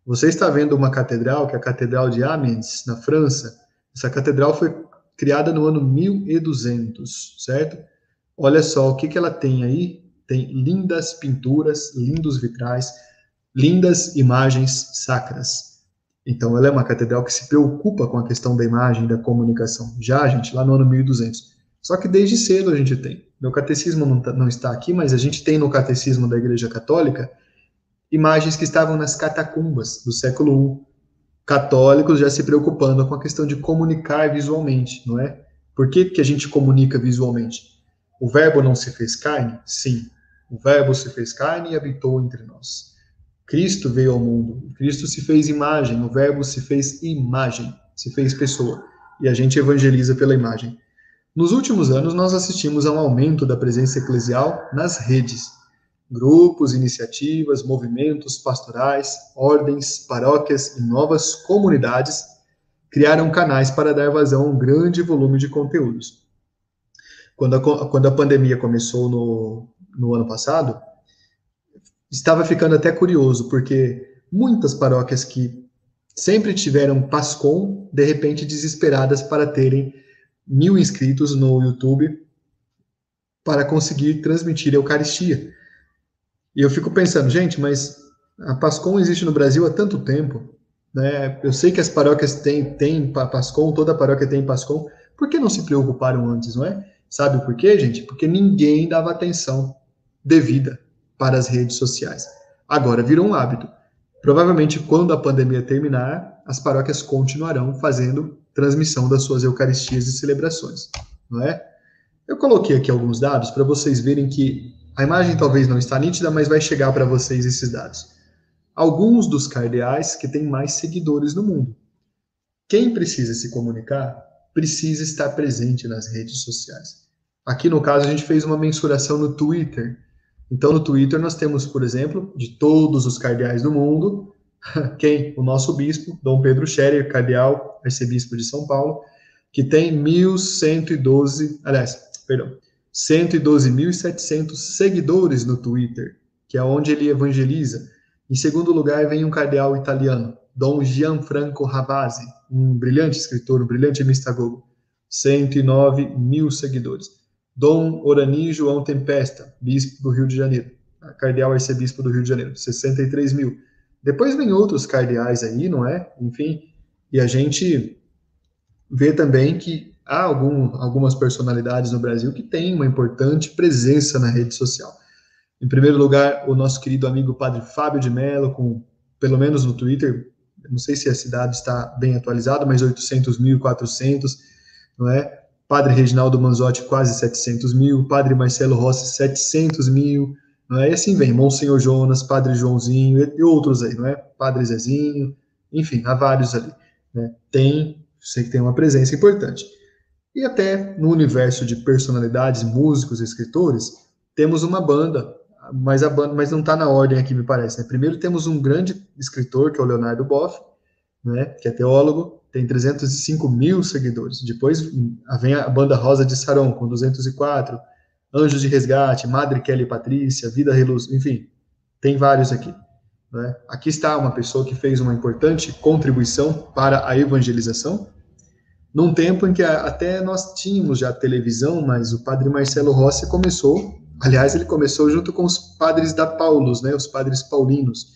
B: Você está vendo uma catedral, que é a Catedral de Amiens, na França. Essa catedral foi criada no ano 1200, certo? Olha só o que, que ela tem aí. Tem lindas pinturas, lindos vitrais, lindas imagens sacras. Então, ela é uma catedral que se preocupa com a questão da imagem, da comunicação. Já, gente, lá no ano 1200. Só que desde cedo a gente tem. Meu catecismo não, tá, não está aqui, mas a gente tem no catecismo da Igreja Católica imagens que estavam nas catacumbas do século I. Católicos já se preocupando com a questão de comunicar visualmente, não é? Por que, que a gente comunica visualmente? O verbo não se fez carne? Sim. O verbo se fez carne e habitou entre nós. Cristo veio ao mundo. Cristo se fez imagem. O verbo se fez imagem, se fez pessoa. E a gente evangeliza pela imagem. Nos últimos anos, nós assistimos a um aumento da presença eclesial nas redes. Grupos, iniciativas, movimentos pastorais, ordens, paróquias e novas comunidades criaram canais para dar vazão a um grande volume de conteúdos. Quando a, quando a pandemia começou no, no ano passado, estava ficando até curioso, porque muitas paróquias que sempre tiveram PASCOM, de repente desesperadas para terem mil inscritos no YouTube para conseguir transmitir a Eucaristia. E eu fico pensando, gente, mas a Pascom existe no Brasil há tanto tempo, né? Eu sei que as paróquias têm, têm Pascom, toda paróquia tem Pascom, por que não se preocuparam antes, não é? Sabe por quê, gente? Porque ninguém dava atenção devida para as redes sociais. Agora virou um hábito. Provavelmente, quando a pandemia terminar, as paróquias continuarão fazendo transmissão das suas eucaristias e celebrações, não é? Eu coloquei aqui alguns dados para vocês verem que a imagem talvez não está nítida, mas vai chegar para vocês esses dados. Alguns dos cardeais que têm mais seguidores no mundo. Quem precisa se comunicar precisa estar presente nas redes sociais. Aqui no caso a gente fez uma mensuração no Twitter. Então no Twitter nós temos, por exemplo, de todos os cardeais do mundo, quem? O nosso bispo, Dom Pedro Scherer, cardeal, arcebispo de São Paulo, que tem 1112, aliás, perdão, 112.700 seguidores no Twitter, que é onde ele evangeliza. Em segundo lugar, vem um cardeal italiano, Dom Gianfranco Ravasi, um brilhante escritor, um brilhante mistagogo, 109 mil seguidores. Dom Orani João Tempesta, bispo do Rio de Janeiro, cardeal arcebispo do Rio de Janeiro, 63 mil. Depois vem outros cardeais aí, não é? Enfim, e a gente vê também que há algum, algumas personalidades no Brasil que têm uma importante presença na rede social. Em primeiro lugar, o nosso querido amigo Padre Fábio de Mello, com, pelo menos no Twitter, não sei se a cidade está bem atualizada, mas 800 mil, 400, não é? Padre Reginaldo Manzotti, quase 700 mil, Padre Marcelo Rossi, 700 mil, não é? E assim vem, Monsenhor Jonas, Padre Joãozinho e outros aí, não é? Padre Zezinho, enfim, há vários ali. Né? Tem, sei que tem uma presença importante. E até no universo de personalidades, músicos, escritores, temos uma banda, mas a banda, mas não está na ordem aqui, me parece. Né? Primeiro temos um grande escritor, que é o Leonardo Boff, né? que é teólogo, tem 305 mil seguidores. Depois vem a banda Rosa de Saron, com 204 Anjos de Resgate, Madre Kelly Patrícia, Vida Reluz, enfim, tem vários aqui. Né? Aqui está uma pessoa que fez uma importante contribuição para a evangelização, num tempo em que até nós tínhamos já televisão, mas o padre Marcelo Rossi começou, aliás, ele começou junto com os padres da Paulus, né, os padres paulinos.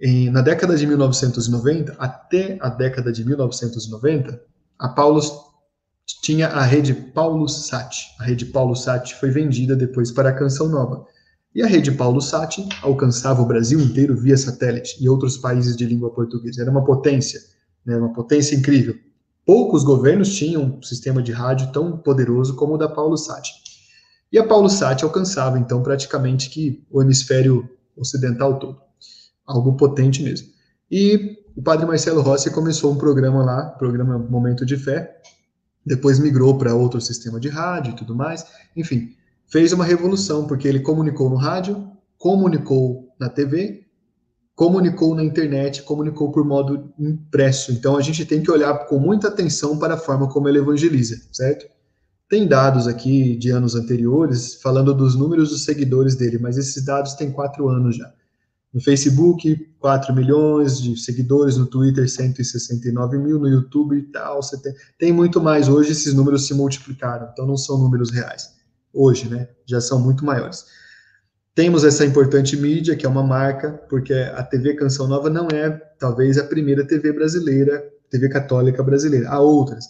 B: Em, na década de 1990, até a década de 1990, a Paulus tinha a rede Paulo Sat. A rede Paulo Sat foi vendida depois para a Canção Nova. E a rede Paulo Sat alcançava o Brasil inteiro via satélite e outros países de língua portuguesa. Era uma potência, né, uma potência incrível. Poucos governos tinham um sistema de rádio tão poderoso como o da Paulo Sat. E a Paulo Sat alcançava, então, praticamente que o hemisfério ocidental todo. Algo potente mesmo. E o padre Marcelo Rossi começou um programa lá, programa Momento de Fé, depois migrou para outro sistema de rádio e tudo mais. Enfim, fez uma revolução, porque ele comunicou no rádio, comunicou na TV, comunicou na internet, comunicou por modo impresso. Então a gente tem que olhar com muita atenção para a forma como ele evangeliza, certo? Tem dados aqui de anos anteriores falando dos números dos seguidores dele, mas esses dados têm quatro anos já. No Facebook, 4 milhões de seguidores, no Twitter, 169 mil, no YouTube e tal. Você tem, tem muito mais. Hoje esses números se multiplicaram, então não são números reais. Hoje, né? Já são muito maiores. Temos essa importante mídia, que é uma marca, porque a TV Canção Nova não é, talvez, a primeira TV brasileira, TV católica brasileira. Há outras.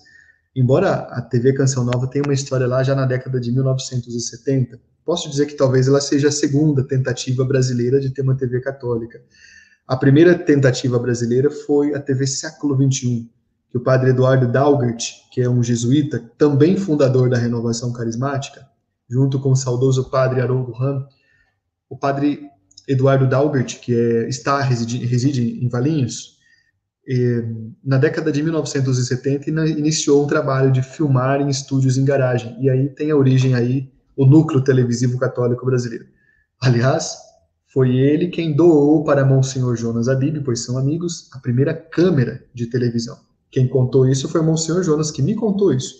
B: Embora a TV Canção Nova tenha uma história lá já na década de 1970, posso dizer que talvez ela seja a segunda tentativa brasileira de ter uma TV católica. A primeira tentativa brasileira foi a TV Século XXI, que o padre Eduardo Dalgert, que é um jesuíta, também fundador da Renovação Carismática, junto com o saudoso padre Haroldo Ram, o padre Eduardo Dalbert, que é, está reside, reside em Valinhos, e, na década de 1970 iniciou um trabalho de filmar em estúdios em garagem, e aí tem a origem aí o núcleo televisivo católico brasileiro. Aliás, foi ele quem doou para Monsenhor Jonas Adib, pois são amigos, a primeira câmera de televisão. Quem contou isso foi Monsenhor Jonas, que me contou isso.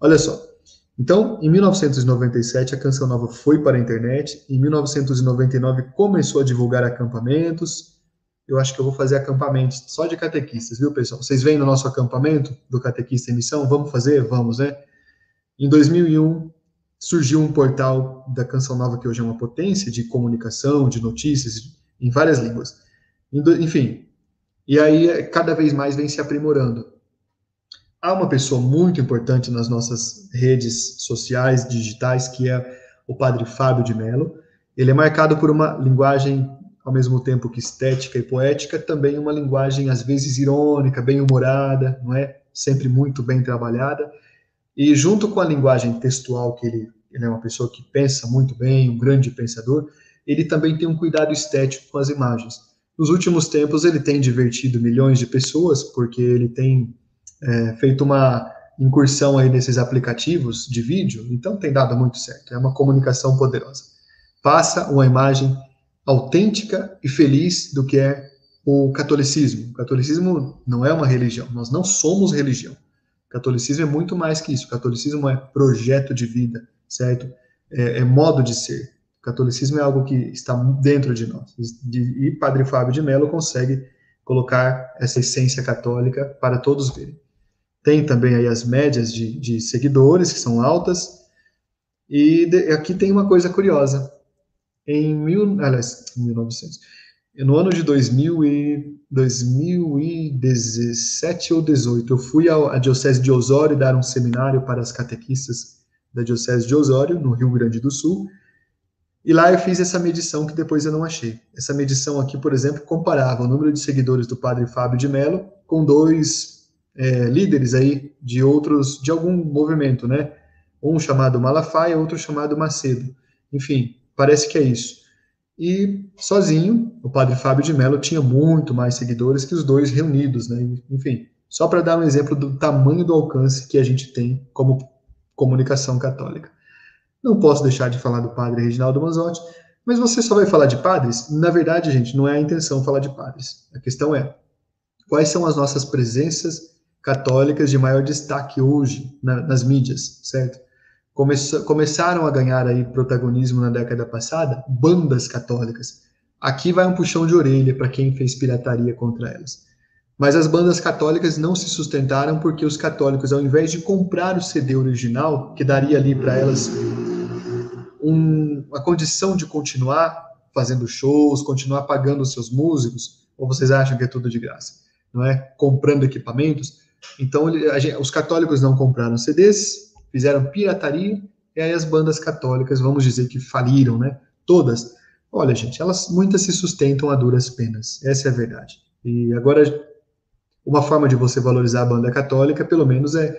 B: Olha só, então, em 1997, a Canção Nova foi para a internet. Em 1999, começou a divulgar acampamentos. Eu acho que eu vou fazer acampamentos só de catequistas, viu, pessoal? Vocês vêm no nosso acampamento do Catequista em Missão? Vamos fazer? Vamos, né? Em 2001, surgiu um portal da Canção Nova, que hoje é uma potência de comunicação, de notícias, em várias línguas. Enfim, e aí cada vez mais vem se aprimorando. Há uma pessoa muito importante nas nossas redes sociais, digitais, que é o padre Fábio de Mello. Ele é marcado por uma linguagem, ao mesmo tempo que estética e poética, também uma linguagem, às vezes, irônica, bem humorada, não é? Sempre muito bem trabalhada. E junto com a linguagem textual, que ele, ele é uma pessoa que pensa muito bem, um grande pensador, ele também tem um cuidado estético com as imagens. Nos últimos tempos, ele tem divertido milhões de pessoas, porque ele tem é, feito uma incursão aí nesses aplicativos de vídeo, então tem dado muito certo. É uma comunicação poderosa. Passa uma imagem autêntica e feliz do que é o catolicismo. O catolicismo não é uma religião, nós não somos religião. Catolicismo é muito mais que isso. Catolicismo é projeto de vida, certo? É, é modo de ser. Catolicismo é algo que está dentro de nós. E Padre Fábio de Mello consegue colocar essa essência católica para todos verem. Tem também aí as médias de, de seguidores, que são altas. E de, aqui tem uma coisa curiosa. Em mil, aliás, 1900, no ano de 2000 e, 2017 ou 18, eu fui à Diocese de Osório dar um seminário para as catequistas da Diocese de Osório, no Rio Grande do Sul, e lá eu fiz essa medição que depois eu não achei. Essa medição aqui, por exemplo, comparava o número de seguidores do padre Fábio de Mello com dois é, líderes aí de outros, de algum movimento, né? Um chamado Malafaia, outro chamado Macedo. Enfim, parece que é isso. E sozinho, o padre Fábio de Mello tinha muito mais seguidores que os dois reunidos, né? Enfim, só para dar um exemplo do tamanho do alcance que a gente tem como comunicação católica. Não posso deixar de falar do padre Reginaldo Manzotti, mas você só vai falar de padres? Na verdade, gente, não é a intenção falar de padres. A questão é quais são as nossas presenças católicas de maior destaque hoje na, nas mídias, certo? Começaram a ganhar aí protagonismo na década passada bandas católicas. Aqui vai um puxão de orelha para quem fez pirataria contra elas. Mas as bandas católicas não se sustentaram porque os católicos, ao invés de comprar o CD original, que daria ali para elas um, a condição de continuar fazendo shows, continuar pagando os seus músicos, ou vocês acham que é tudo de graça? Não é? Comprando equipamentos, então, gente, os católicos não compraram CDs, fizeram pirataria, e aí as bandas católicas, vamos dizer que faliram, né? Todas. Olha, gente, elas muitas se sustentam a duras penas. Essa é a verdade. E agora, uma forma de você valorizar a banda católica, pelo menos, é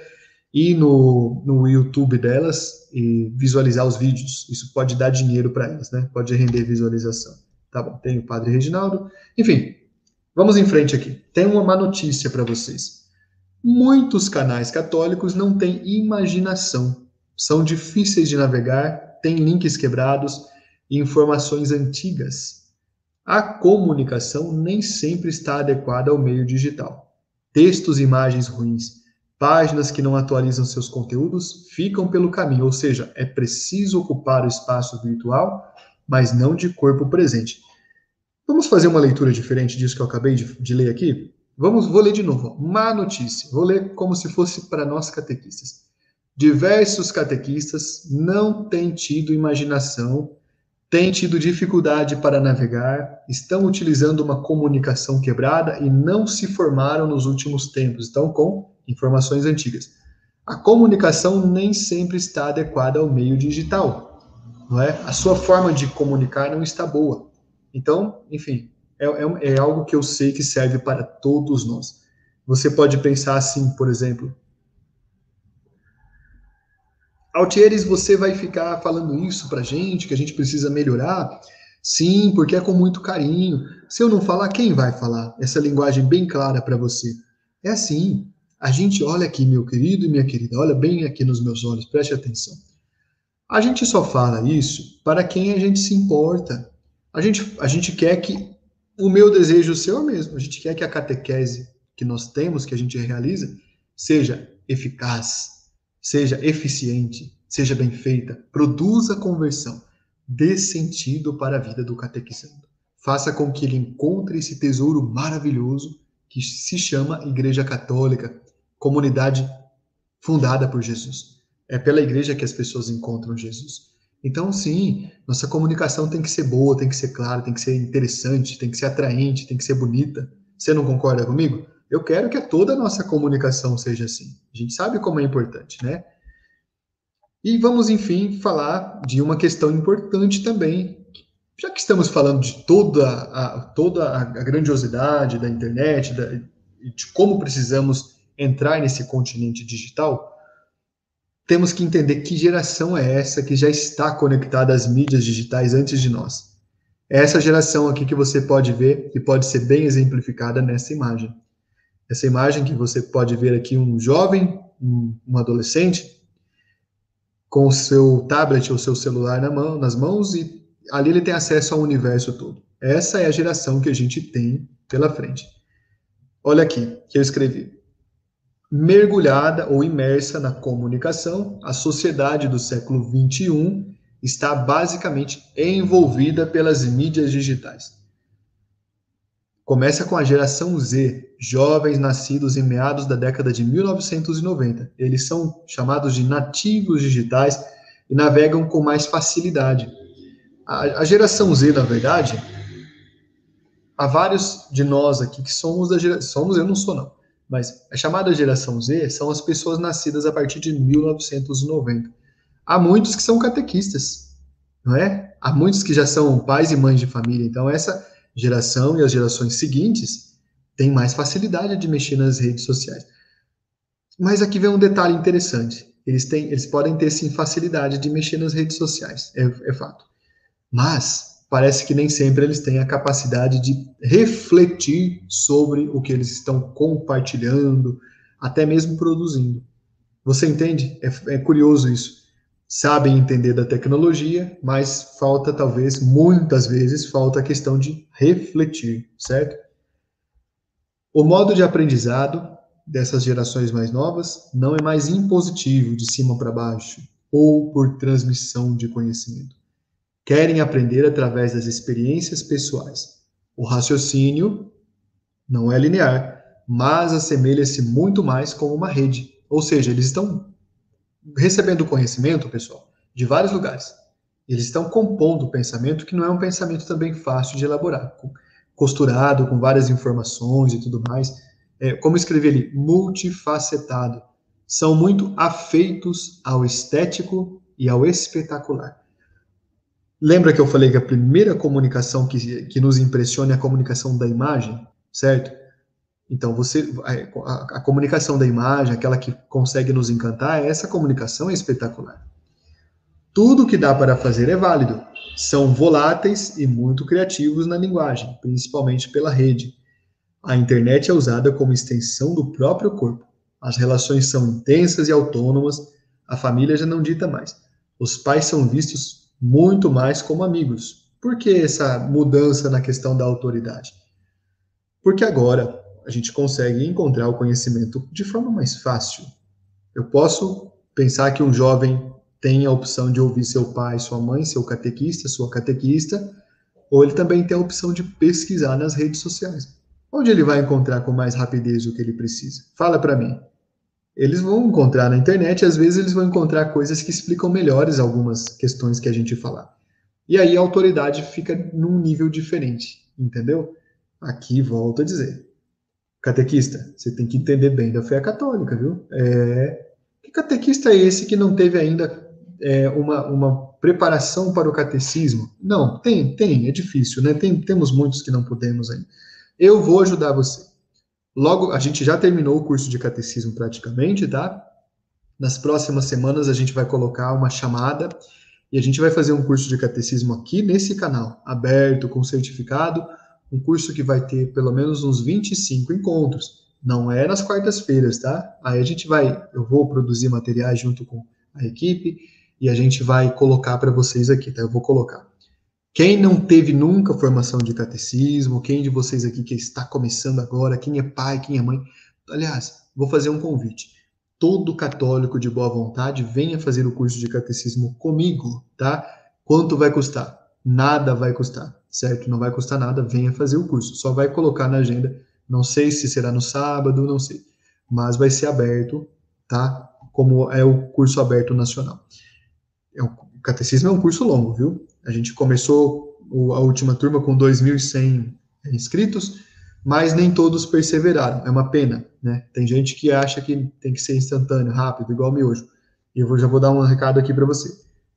B: ir no, no YouTube delas e visualizar os vídeos. Isso pode dar dinheiro para elas, né? Pode render visualização. Tá bom, tem o Padre Reginaldo. Enfim, vamos em frente aqui. Tem uma má notícia para vocês. Muitos canais católicos não têm imaginação, são difíceis de navegar, têm links quebrados e informações antigas. A comunicação nem sempre está adequada ao meio digital. Textos e imagens ruins, páginas que não atualizam seus conteúdos ficam pelo caminho, ou seja, é preciso ocupar o espaço virtual, mas não de corpo presente. Vamos fazer uma leitura diferente disso que eu acabei de, de ler aqui? Vamos, vou ler de novo. Má notícia. Vou ler como se fosse para nós catequistas. Diversos catequistas não têm tido imaginação, têm tido dificuldade para navegar, estão utilizando uma comunicação quebrada e não se formaram nos últimos tempos, estão com informações antigas. A comunicação nem sempre está adequada ao meio digital, não é? A sua forma de comunicar não está boa. Então, enfim, é, é, é algo que eu sei que serve para todos nós. Você pode pensar assim, por exemplo, Altieres, você vai ficar falando isso pra gente, que a gente precisa melhorar? Sim, porque é com muito carinho. Se eu não falar, quem vai falar? Essa linguagem bem clara para você. É assim. A gente olha aqui, meu querido e minha querida, olha bem aqui nos meus olhos, preste atenção. A gente só fala isso para quem a gente se importa. A gente, a gente quer que o meu desejo, o seu mesmo, a gente quer que a catequese que nós temos, que a gente realiza, seja eficaz, seja eficiente, seja bem feita, produza conversão, dê sentido para a vida do catequizando. Faça com que ele encontre esse tesouro maravilhoso que se chama Igreja Católica, comunidade fundada por Jesus. É pela igreja que as pessoas encontram Jesus. Então, sim, nossa comunicação tem que ser boa, tem que ser clara, tem que ser interessante, tem que ser atraente, tem que ser bonita. Você não concorda comigo? Eu quero que toda a nossa comunicação seja assim. A gente sabe como é importante, né? E vamos, enfim, falar de uma questão importante também, já que estamos falando de toda a, toda a grandiosidade da internet, da, de como precisamos entrar nesse continente digital, temos que entender que geração é essa que já está conectada às mídias digitais antes de nós. É essa geração aqui que você pode ver e pode ser bem exemplificada nessa imagem. Essa imagem que você pode ver aqui um jovem, um, um adolescente, com o seu tablet ou seu celular na mão, nas mãos e ali ele tem acesso ao universo todo. Essa é a geração que a gente tem pela frente. Olha aqui que eu escrevi. Mergulhada ou imersa na comunicação, a sociedade do século 21 está basicamente envolvida pelas mídias digitais. Começa com a geração Z, jovens nascidos em meados da década de 1990. Eles são chamados de nativos digitais e navegam com mais facilidade. A, a geração Z, na verdade, há vários de nós aqui que somos da geração. Somos, eu não sou, não. Mas a chamada geração Z são as pessoas nascidas a partir de 1990. Há muitos que são catequistas, não é? Há muitos que já são pais e mães de família. Então, essa geração e as gerações seguintes têm mais facilidade de mexer nas redes sociais. Mas aqui vem um detalhe interessante. Eles, têm, eles podem ter, sim, facilidade de mexer nas redes sociais, é, é fato. Mas parece que nem sempre eles têm a capacidade de refletir sobre o que eles estão compartilhando, até mesmo produzindo. Você entende? É, é curioso isso sabem entender da tecnologia, mas falta talvez, muitas vezes, falta a questão de refletir, certo? O modo de aprendizado dessas gerações mais novas não é mais impositivo, de cima para baixo, ou por transmissão de conhecimento. Querem aprender através das experiências pessoais. O raciocínio não é linear, mas assemelha-se muito mais com uma rede. Ou seja, eles estão recebendo conhecimento, pessoal, de vários lugares. Eles estão compondo o pensamento, que não é um pensamento também fácil de elaborar, costurado com várias informações e tudo mais. É, como escrever ali, multifacetado. São muito afeitos ao estético e ao espetacular. Lembra que eu falei que a primeira comunicação que, que nos impressiona é a comunicação da imagem, certo? Então, você a, a, comunicação da imagem, aquela que consegue nos encantar, essa comunicação é espetacular. Tudo que dá para fazer é válido. São voláteis e muito criativos na linguagem, principalmente pela rede. A internet é usada como extensão do próprio corpo. As relações são intensas e autônomas, a família já não dita mais. Os pais são vistos muito mais como amigos. Por que essa mudança na questão da autoridade? Porque agora a gente consegue encontrar o conhecimento de forma mais fácil. Eu posso pensar que um jovem tem a opção de ouvir seu pai, sua mãe, seu catequista, sua catequista, ou ele também tem a opção de pesquisar nas redes sociais. Onde ele vai encontrar com mais rapidez o que ele precisa? Fala para mim. Eles vão encontrar na internet, às vezes eles vão encontrar coisas que explicam melhores algumas questões que a gente falar. E aí a autoridade fica num nível diferente, entendeu? Aqui volto a dizer. Catequista, você tem que entender bem da fé católica, viu? É... Que catequista é esse que não teve ainda é, uma, uma preparação para o catecismo? Não, tem, tem, é difícil, né? Tem, temos muitos que não podemos ainda. Eu vou ajudar você. Logo, a gente já terminou o curso de catecismo praticamente, tá? Nas próximas semanas a gente vai colocar uma chamada e a gente vai fazer um curso de catecismo aqui nesse canal, aberto, com certificado, um curso que vai ter pelo menos uns 25 encontros. Não é nas quartas-feiras, tá? Aí a gente vai, eu vou produzir materiais junto com a equipe e a gente vai colocar para vocês aqui, tá? Eu vou colocar. Quem não teve nunca formação de catecismo, quem de vocês aqui que está começando agora, quem é pai, quem é mãe, aliás, vou fazer um convite. Todo católico de boa vontade venha fazer o curso de catecismo comigo, tá? Quanto vai custar? Nada vai custar, certo? Não vai custar nada, venha fazer o curso. Só vai colocar na agenda. Não sei se será no sábado, não sei. Mas vai ser aberto, tá? Como é o curso aberto nacional. É o catecismo é um curso longo, viu? A gente começou a última turma com 2.100 inscritos, mas nem todos perseveraram. É uma pena, né? Tem gente que acha que tem que ser instantâneo, rápido, igual miojo. E eu já vou dar um recado aqui para você.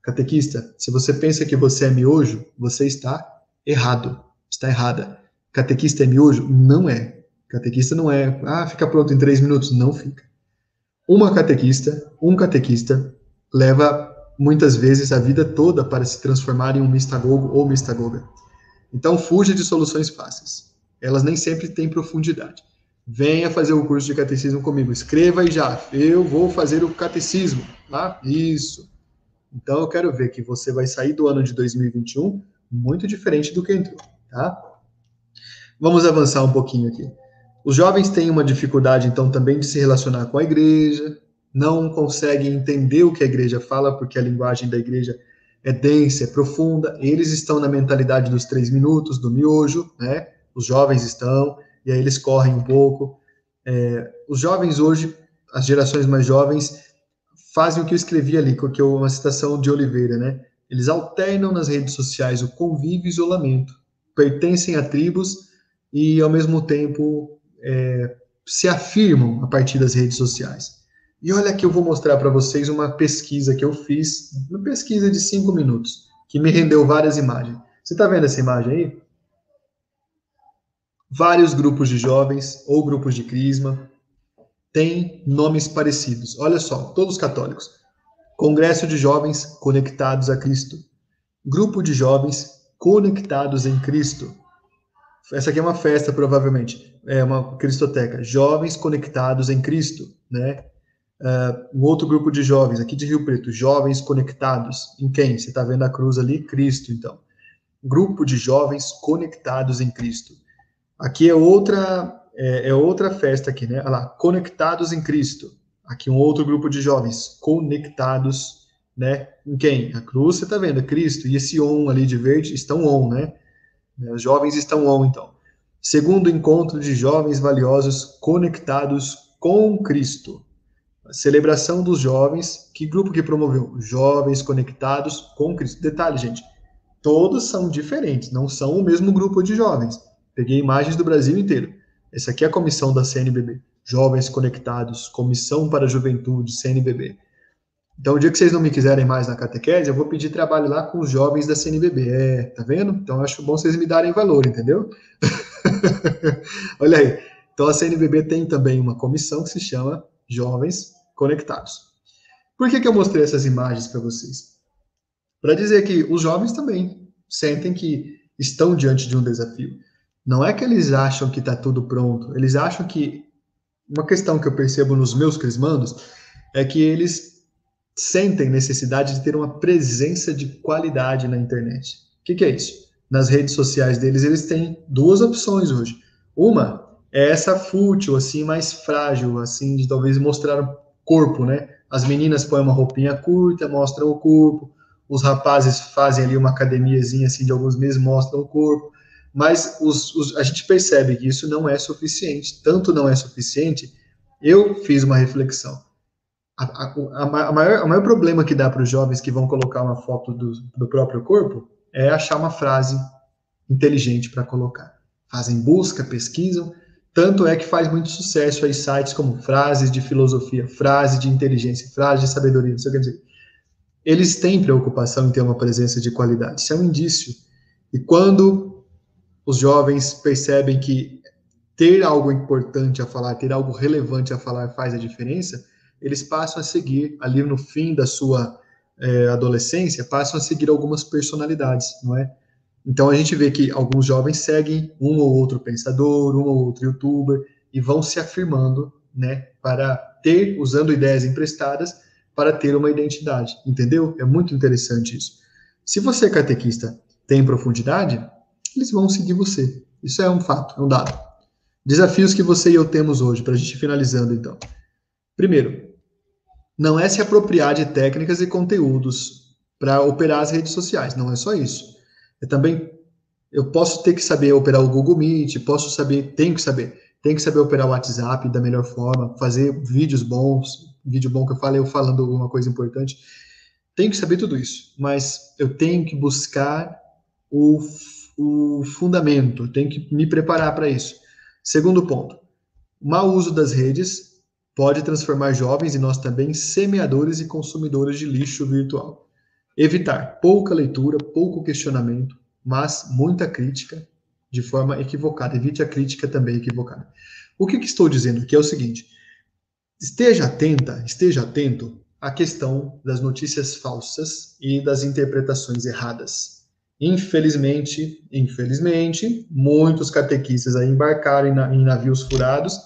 B: Catequista, se você pensa que você é miojo, você está errado. Está errada. Catequista é miojo? Não é. Catequista não é, ah, fica pronto em três minutos. Não fica. Uma catequista, um catequista, leva muitas vezes a vida toda para se transformar em um mistagogo ou mistagoga. Então, fuja de soluções fáceis. Elas nem sempre têm profundidade. Venha fazer o curso de catecismo comigo. Escreva aí já. Eu vou fazer o catecismo. Tá? Isso. Então, eu quero ver que você vai sair do ano de 2021 muito diferente do que entrou. Tá? Vamos avançar um pouquinho aqui. Os jovens têm uma dificuldade, então, também de se relacionar com a igreja, não conseguem entender o que a igreja fala, porque a linguagem da igreja é densa, é profunda. Eles estão na mentalidade dos três minutos, do miojo, né? Os jovens estão, e aí eles correm um pouco. É, os jovens hoje, as gerações mais jovens, fazem o que eu escrevi ali, que é uma citação de Oliveira, né? Eles alternam nas redes sociais o convívio e isolamento, pertencem a tribos e, ao mesmo tempo, é, se afirmam a partir das redes sociais. E olha que eu vou mostrar para vocês uma pesquisa que eu fiz, uma pesquisa de cinco minutos, que me rendeu várias imagens. Você está vendo essa imagem aí? Vários grupos de jovens ou grupos de crisma têm nomes parecidos. Olha só, todos católicos. Congresso de Jovens Conectados a Cristo. Grupo de Jovens Conectados em Cristo. Essa aqui é uma festa, provavelmente. É uma cristoteca. Jovens Conectados em Cristo, né? Uh, um outro grupo de jovens, aqui de Rio Preto, jovens conectados. Em quem? Você está vendo a cruz ali? Cristo, então. Grupo de jovens conectados em Cristo. Aqui é outra é, é, outra festa aqui, né? Olha lá, conectados em Cristo. Aqui um outro grupo de jovens conectados, né? Em quem? A cruz, você está vendo, Cristo. E esse on ali de verde estão on, né? Os jovens estão on, então. Segundo encontro de jovens valiosos conectados com Cristo celebração dos jovens. Que grupo que promoveu? Jovens conectados com Cristo. Detalhe, gente, todos são diferentes, não são o mesmo grupo de jovens. Peguei imagens do Brasil inteiro. Essa aqui é a comissão da CNBB. Jovens Conectados, Comissão para a Juventude, CNBB. Então, o dia que vocês não me quiserem mais na catequese, eu vou pedir trabalho lá com os jovens da CNBB. É, tá vendo? Então, acho bom vocês me darem valor, entendeu? Olha aí. Então, a CNBB tem também uma comissão que se chama Jovens conectados. Por que, que eu mostrei essas imagens para vocês? Para dizer que os jovens também sentem que estão diante de um desafio. Não é que eles acham que está tudo pronto, eles acham que. Uma questão que eu percebo nos meus crismandos é que eles sentem necessidade de ter uma presença de qualidade na internet. O que, que é isso? Nas redes sociais deles, eles têm duas opções hoje. Uma é essa fútil, assim, mais frágil, assim, de talvez mostrar corpo, né? As meninas põem uma roupinha curta, mostram o corpo. os rapazes fazem ali uma academiazinha assim de alguns meses, mostram o corpo, mas os, os, a gente percebe que isso não é suficiente. Tanto não é suficiente, eu fiz uma reflexão. A, a, a, maior, o maior problema que dá para os jovens que vão colocar uma foto do, do próprio corpo é achar uma frase inteligente para colocar. Fazem busca, pesquisam, tanto é que faz muito sucesso aí sites como frases de filosofia, frases de inteligência, frases de sabedoria, não sei o que dizer. Eles têm preocupação em ter uma presença de qualidade, isso é um indício. E quando os jovens percebem que ter algo importante a falar, ter algo relevante a falar faz a diferença, eles passam a seguir, ali no fim da sua é, adolescência, passam a seguir algumas personalidades, não é? Então a gente vê que alguns jovens seguem um ou outro pensador, um ou outro youtuber e vão se afirmando, né, para ter, usando ideias emprestadas, para ter uma identidade, entendeu? É muito interessante isso. Se você catequista, tem profundidade, eles vão seguir você. Isso é um fato, é um dado. Desafios que você e eu temos hoje, para a gente finalizando então. Primeiro, não é se apropriar de técnicas e conteúdos para operar as redes sociais, não é só isso eu também eu posso ter que saber operar o Google Meet, posso saber, tenho que saber, tenho que saber operar o WhatsApp da melhor forma, fazer vídeos bons, vídeo bom que eu falei, eu falando alguma coisa importante. Tenho que saber tudo isso, mas eu tenho que buscar o, o fundamento, tenho que me preparar para isso. Segundo ponto, mau uso das redes pode transformar jovens e nós também semeadores e consumidores de lixo virtual. Evitar pouca leitura, pouco questionamento, mas muita crítica de forma equivocada. Evite a crítica também equivocada. O que, que estou dizendo aqui é o seguinte: esteja atenta, esteja atento à questão das notícias falsas e das interpretações erradas. Infelizmente, infelizmente, muitos catequistas aí embarcaram em navios furados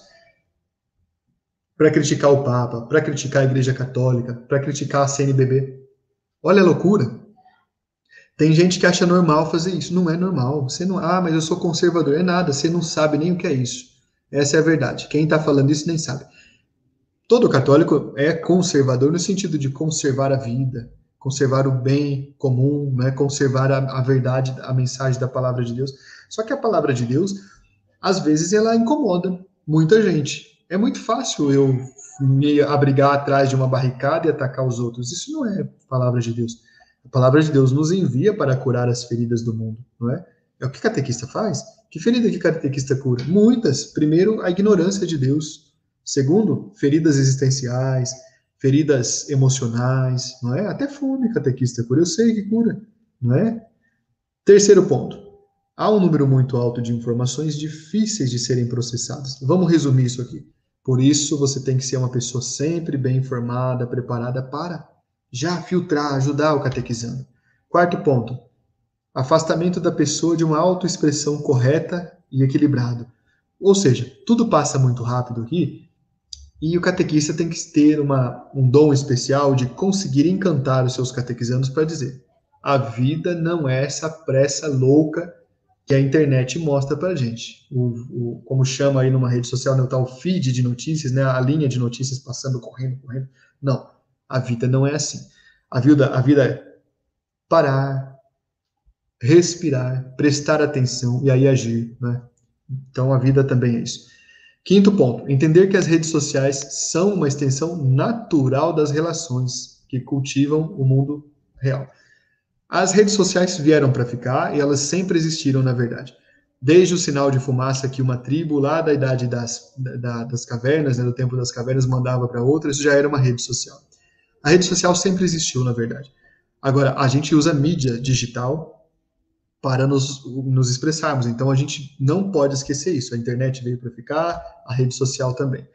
B: para criticar o Papa, para criticar a Igreja Católica, para criticar a CNBB. Olha a loucura. Tem gente que acha normal fazer isso. Não é normal. Você não. Ah, mas eu sou conservador. É nada. Você não sabe nem o que é isso. Essa é a verdade. Quem está falando isso nem sabe. Todo católico é conservador no sentido de conservar a vida, conservar o bem comum, né? conservar a, a verdade, a mensagem da palavra de Deus. Só que a palavra de Deus, às vezes, ela incomoda muita gente. É muito fácil eu me abrigar atrás de uma barricada e atacar os outros. Isso não é palavra de Deus. A palavra de Deus nos envia para curar as feridas do mundo, não é? É o que catequista faz? Que ferida que catequista cura? Muitas. Primeiro, a ignorância de Deus. Segundo, feridas existenciais, feridas emocionais, não é? Até fome catequista cura. Eu sei que cura, não é? Terceiro ponto. Há um número muito alto de informações difíceis de serem processadas. Vamos resumir isso aqui. Por isso, você tem que ser uma pessoa sempre bem informada, preparada para já filtrar, ajudar o catequizando. Quarto ponto: afastamento da pessoa de uma autoexpressão correta e equilibrado. Ou seja, tudo passa muito rápido aqui e o catequista tem que ter uma, um dom especial de conseguir encantar os seus catequizandos para dizer: a vida não é essa pressa louca que a internet mostra para a gente. O, o, como chama aí numa rede social, né, o tal feed de notícias, né, a linha de notícias passando, correndo, correndo. Não, a vida não é assim. A vida, a vida é parar, respirar, prestar atenção e aí agir. Né? Então a vida também é isso. Quinto ponto, entender que as redes sociais são uma extensão natural das relações que cultivam o mundo real. As redes sociais vieram para ficar e elas sempre existiram, na verdade. Desde o sinal de fumaça que uma tribo lá da idade das, da, das cavernas, né, do tempo das cavernas, mandava para outra, isso já era uma rede social. A rede social sempre existiu, na verdade. Agora, a gente usa mídia digital para nos, nos expressarmos, então a gente não pode esquecer isso. A internet veio para ficar, a rede social também.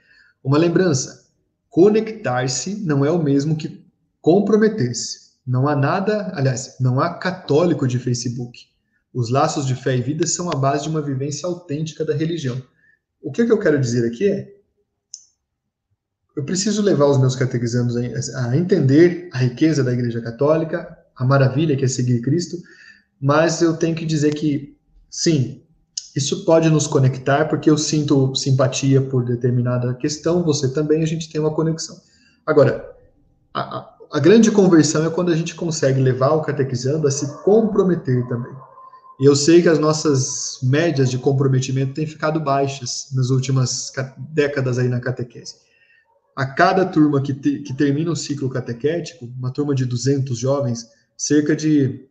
B: Uma lembrança: conectar-se não é o mesmo que comprometer-se. Não há nada, aliás, não há católico de Facebook. Os laços de fé e vida são a base de uma vivência autêntica da religião. O que, é que eu quero dizer aqui é: eu preciso levar os meus catequizandos a, entender a riqueza da Igreja Católica, a maravilha que é seguir Cristo, mas eu tenho que dizer que, sim, isso pode nos conectar, porque eu sinto simpatia por determinada questão, você também, a gente tem uma conexão. Agora, a, a, a grande conversão é quando a gente consegue levar o catequizando a se comprometer também. E eu sei que as nossas médias de comprometimento têm ficado baixas nas últimas décadas aí na catequese. A cada turma que, te, que termina o ciclo catequético, uma turma de 200 jovens, cerca de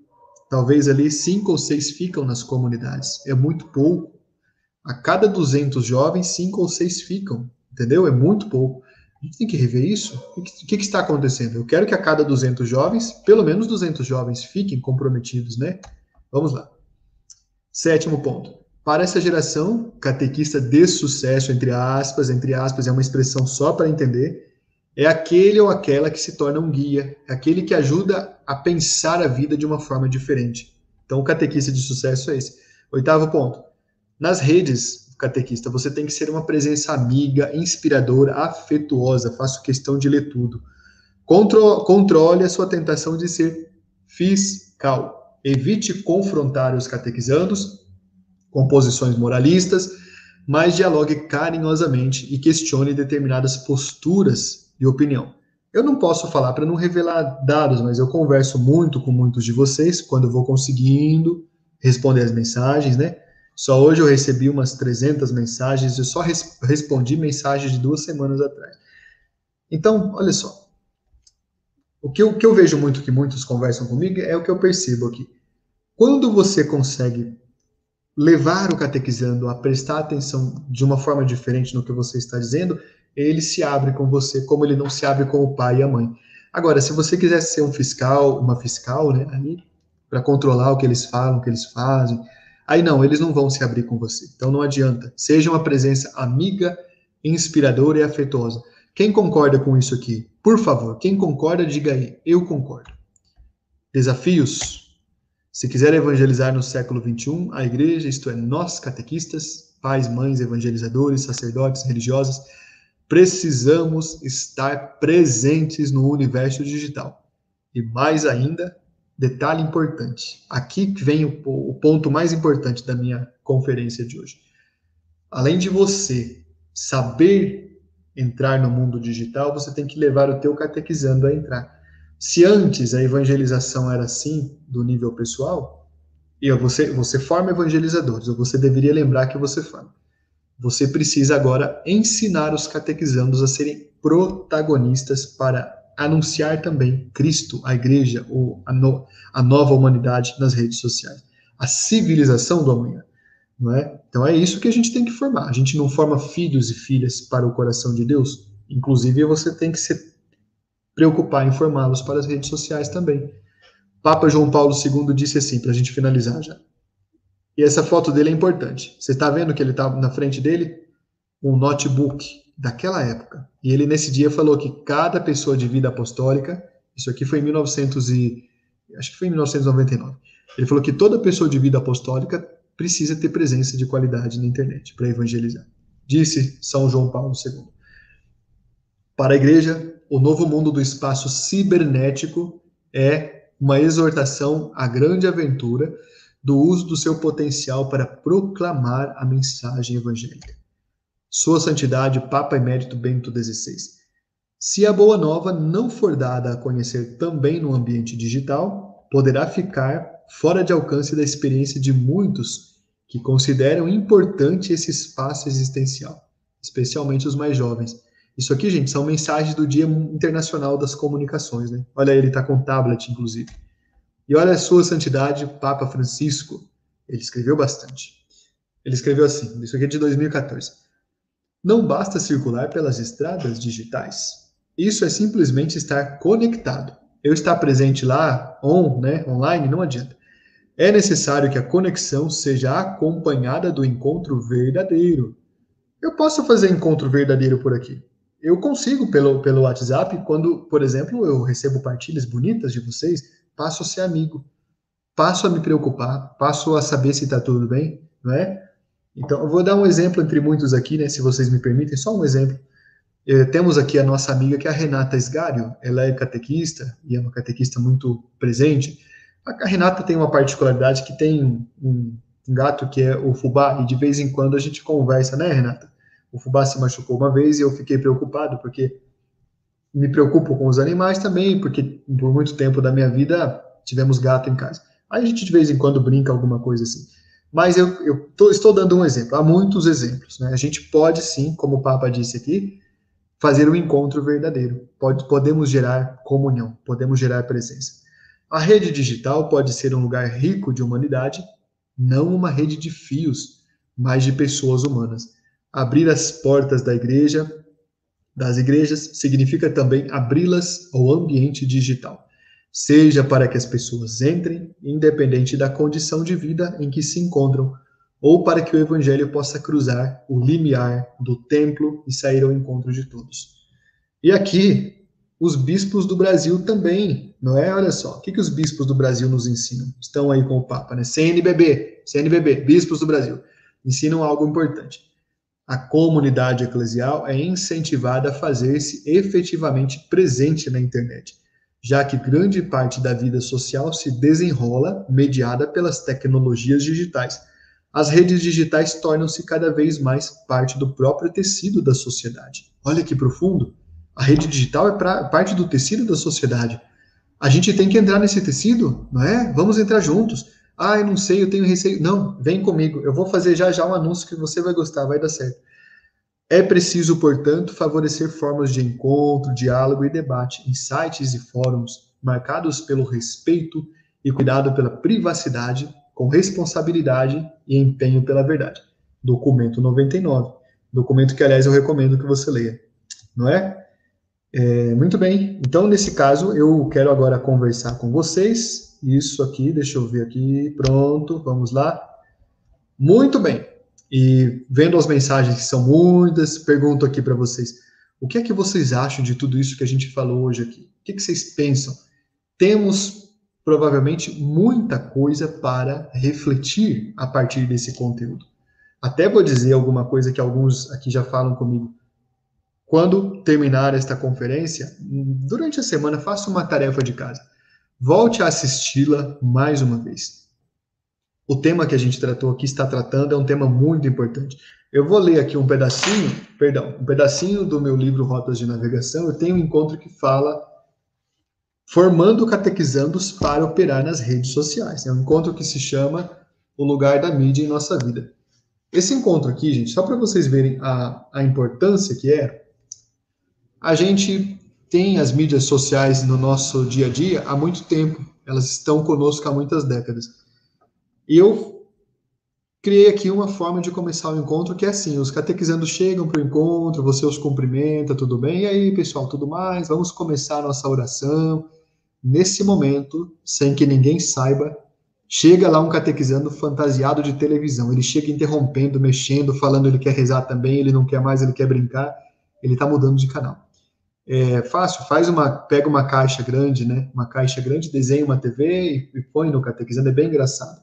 B: talvez ali cinco ou seis ficam nas comunidades. É muito pouco. A cada 200 jovens, cinco ou seis ficam, entendeu? É muito pouco. A gente tem que rever isso. O que, que, está acontecendo? Eu quero que a cada 200 jovens, pelo menos 200 jovens, fiquem comprometidos, né? Vamos lá. Sétimo ponto. Para essa geração, catequista de sucesso, entre aspas, entre aspas, é uma expressão só para entender, é aquele ou aquela que se torna um guia, é aquele que ajuda a pensar a vida de uma forma diferente. Então, o catequista de sucesso é esse. Oitavo ponto. Nas redes, catequista, você tem que ser uma presença amiga, inspiradora, afetuosa. Faço questão de ler tudo. Contro controle a sua tentação de ser fiscal. Evite confrontar os catequizandos com posições moralistas, mas dialogue carinhosamente e questione determinadas posturas e opinião. Eu não posso falar para não revelar dados, mas eu converso muito com muitos de vocês quando vou conseguindo responder as mensagens, né? Só hoje eu recebi umas 300 mensagens, eu só res respondi mensagens de duas semanas atrás. Então, olha só, o que, eu, que eu vejo muito que muitos conversam comigo é o que eu percebo aqui. Quando você consegue levar o catequizando a prestar atenção de uma forma diferente no que você está dizendo, ele se abre com você como ele não se abre com o pai e a mãe. Agora, se você quiser ser um fiscal, uma fiscal, né, para controlar o que eles falam, o que eles fazem, aí não, eles não vão se abrir com você. Então não adianta. Seja uma presença amiga, inspiradora e afetuosa. Quem concorda com isso aqui? Por favor, quem concorda, diga aí. Eu concordo. Desafios? Se quiser evangelizar no século XXI, a igreja, isto é, nós catequistas, pais, mães, evangelizadores, sacerdotes, religiosas, precisamos estar presentes no universo digital. E mais ainda, detalhe importante. Aqui vem o, o ponto mais importante da minha conferência de hoje. Além de você saber entrar no mundo digital, você tem que levar o teu catequizando a entrar. Se antes a evangelização era assim, do nível pessoal, e você, você forma evangelizadores, ou você deveria lembrar que você forma. Você precisa agora ensinar os catequizandos a serem protagonistas para anunciar também Cristo, a igreja, ou a, no, a nova humanidade nas redes sociais. A civilização do amanhã não é? Então é isso que a gente tem que formar. A gente não forma filhos e filhas para o coração de Deus. Inclusive você tem que se preocupar em formá-los para as redes sociais também. Papa João Paulo II disse assim, para a gente finalizar já. E essa foto dele é importante. Você está vendo que ele está na frente dele? Um notebook daquela época. E ele nesse dia falou que cada pessoa de vida apostólica, isso aqui foi em 1900 e acho que foi em 1999. Ele falou que toda pessoa de vida apostólica precisa ter presença de qualidade na internet para evangelizar. Disse São João Paulo II. Para a igreja, o novo mundo do espaço cibernético é uma exortação à grande aventura do uso do seu potencial para proclamar a mensagem evangélica. Sua Santidade, Papa Emérito Bento XVI. Se a boa nova não for dada a conhecer também no ambiente digital, poderá ficar fora de alcance da experiência de muitos que consideram importante esse espaço existencial, especialmente os mais jovens. Isso aqui, gente, são mensagens do Dia Internacional das Comunicações, né? Olha, ele está com tablet, inclusive. E olha a sua santidade, Papa Francisco, ele escreveu bastante. Ele escreveu assim, isso aqui é de 2014. Não basta circular pelas estradas digitais. Isso é simplesmente estar conectado. Eu estar presente lá, on, né, online, não adianta. É necessário que a conexão seja acompanhada do encontro verdadeiro. Eu posso fazer encontro verdadeiro por aqui. Eu consigo pelo, pelo WhatsApp, quando, por exemplo, eu recebo partilhas bonitas de vocês, passo a ser amigo, passo a me preocupar, passo a saber se está tudo bem, não é? Então, eu vou dar um exemplo entre muitos aqui, né, se vocês me permitem, só um exemplo. Eh, temos aqui a nossa amiga, que é a Renata Esgário, ela é catequista, e é uma catequista muito presente, a Renata tem uma particularidade que tem um, um gato que é o fubá, e de vez em quando a gente conversa, né, Renata? O fubá se machucou uma vez e eu fiquei preocupado, porque me preocupo com os animais também, porque por muito tempo da minha vida tivemos gato em casa. Aí a gente de vez em quando brinca alguma coisa assim. Mas eu, eu tô, estou dando um exemplo, há muitos exemplos. Né? A gente pode sim, como o Papa disse aqui, fazer um encontro verdadeiro. Pode, podemos gerar comunhão, podemos gerar presença. A rede digital pode ser um lugar rico de humanidade, não uma rede de fios, mas de pessoas humanas. Abrir as portas da igreja das igrejas significa também abri-las ao ambiente digital, seja para que as pessoas entrem, independente da condição de vida em que se encontram, ou para que o evangelho possa cruzar o limiar do templo e sair ao encontro de todos. E aqui, os bispos do Brasil também, não é? Olha só, o que, que os bispos do Brasil nos ensinam? Estão aí com o Papa, né? CNBB, CNBB, bispos do Brasil, ensinam algo importante a comunidade eclesial é incentivada a fazer-se efetivamente presente na internet, já que grande parte da vida social se desenrola mediada pelas tecnologias digitais. As redes digitais tornam-se cada vez mais parte do próprio tecido da sociedade. Olha que profundo! A rede digital é pra, parte do tecido da sociedade. A gente tem que entrar nesse tecido, não é? Vamos entrar juntos. Ah, eu não sei, eu tenho receio. Não, vem comigo. Eu vou fazer já já um anúncio que você vai gostar, vai dar certo. É preciso, portanto, favorecer formas de encontro, diálogo e debate em sites e fóruns marcados pelo respeito e cuidado pela privacidade, com responsabilidade e empenho pela verdade. Documento 99. Documento que, aliás, eu recomendo que você leia. Não é? é muito bem. Então, nesse caso, eu quero agora conversar com vocês isso aqui, deixa eu ver aqui, pronto, vamos lá. Muito bem. E vendo as mensagens que são muitas, pergunto aqui para vocês: o que é que vocês acham de tudo isso que a gente falou hoje aqui? O que, é que vocês pensam? Temos provavelmente muita coisa para refletir a partir desse conteúdo. Até vou dizer alguma coisa que alguns aqui já falam comigo. Quando terminar esta conferência, durante a semana, faça uma tarefa de casa Volte a assisti-la mais uma vez. O tema que a gente tratou aqui, está tratando, é um tema muito importante. Eu vou ler aqui um pedacinho, perdão, um pedacinho do meu livro Rotas de Navegação. Eu tenho um encontro que fala formando catequizandos para operar nas redes sociais. É um encontro que se chama O Lugar da Mídia em Nossa Vida. Esse encontro aqui, gente, só para vocês verem a, a importância que é, a gente tem as mídias sociais no nosso dia a dia há muito tempo. Elas estão conosco há muitas décadas. E eu criei aqui uma forma de começar o encontro que é assim: os catequizandos chegam para o encontro, você os cumprimenta, tudo bem? E aí, pessoal, tudo mais? Vamos começar a nossa oração. Nesse momento, sem que ninguém saiba, chega lá um catequizando fantasiado de televisão. Ele chega interrompendo, mexendo, falando ele quer rezar também, ele não quer mais, ele quer brincar. Ele está mudando de canal é fácil, faz uma, pega uma caixa grande, né? Uma caixa grande, desenha uma TV e, e põe no catequizando, é bem engraçado.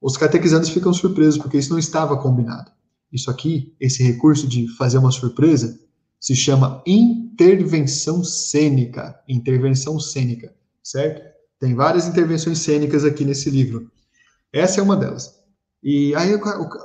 B: Os catequizandos ficam surpresos porque isso não estava combinado. Isso aqui, esse recurso de fazer uma surpresa, se chama intervenção cênica. Intervenção cênica, certo? Tem várias intervenções cênicas aqui nesse livro. Essa é uma delas. E aí o,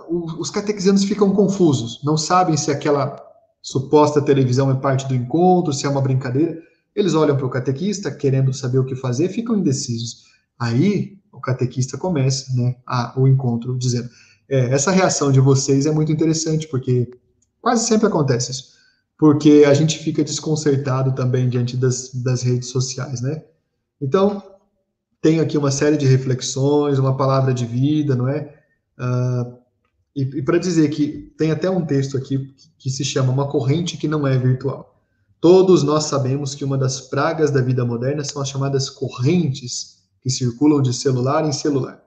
B: o, os catequizandos ficam confusos, não sabem se aquela suposta televisão é parte do encontro, se é uma brincadeira. Eles olham para o catequista, querendo saber o que fazer, ficam indecisos. Aí o catequista começa né, a, o encontro dizendo: é, essa reação de vocês é muito interessante, porque quase sempre acontece isso. Porque a gente fica desconcertado também diante das, das redes sociais, né? Então, tenho aqui uma série de reflexões, uma palavra de vida, não é? Uh, e, e para dizer que tem até um texto aqui que, se chama Uma Corrente que Não é Virtual. Todos nós sabemos que uma das pragas da vida moderna são as chamadas correntes que circulam de celular em celular,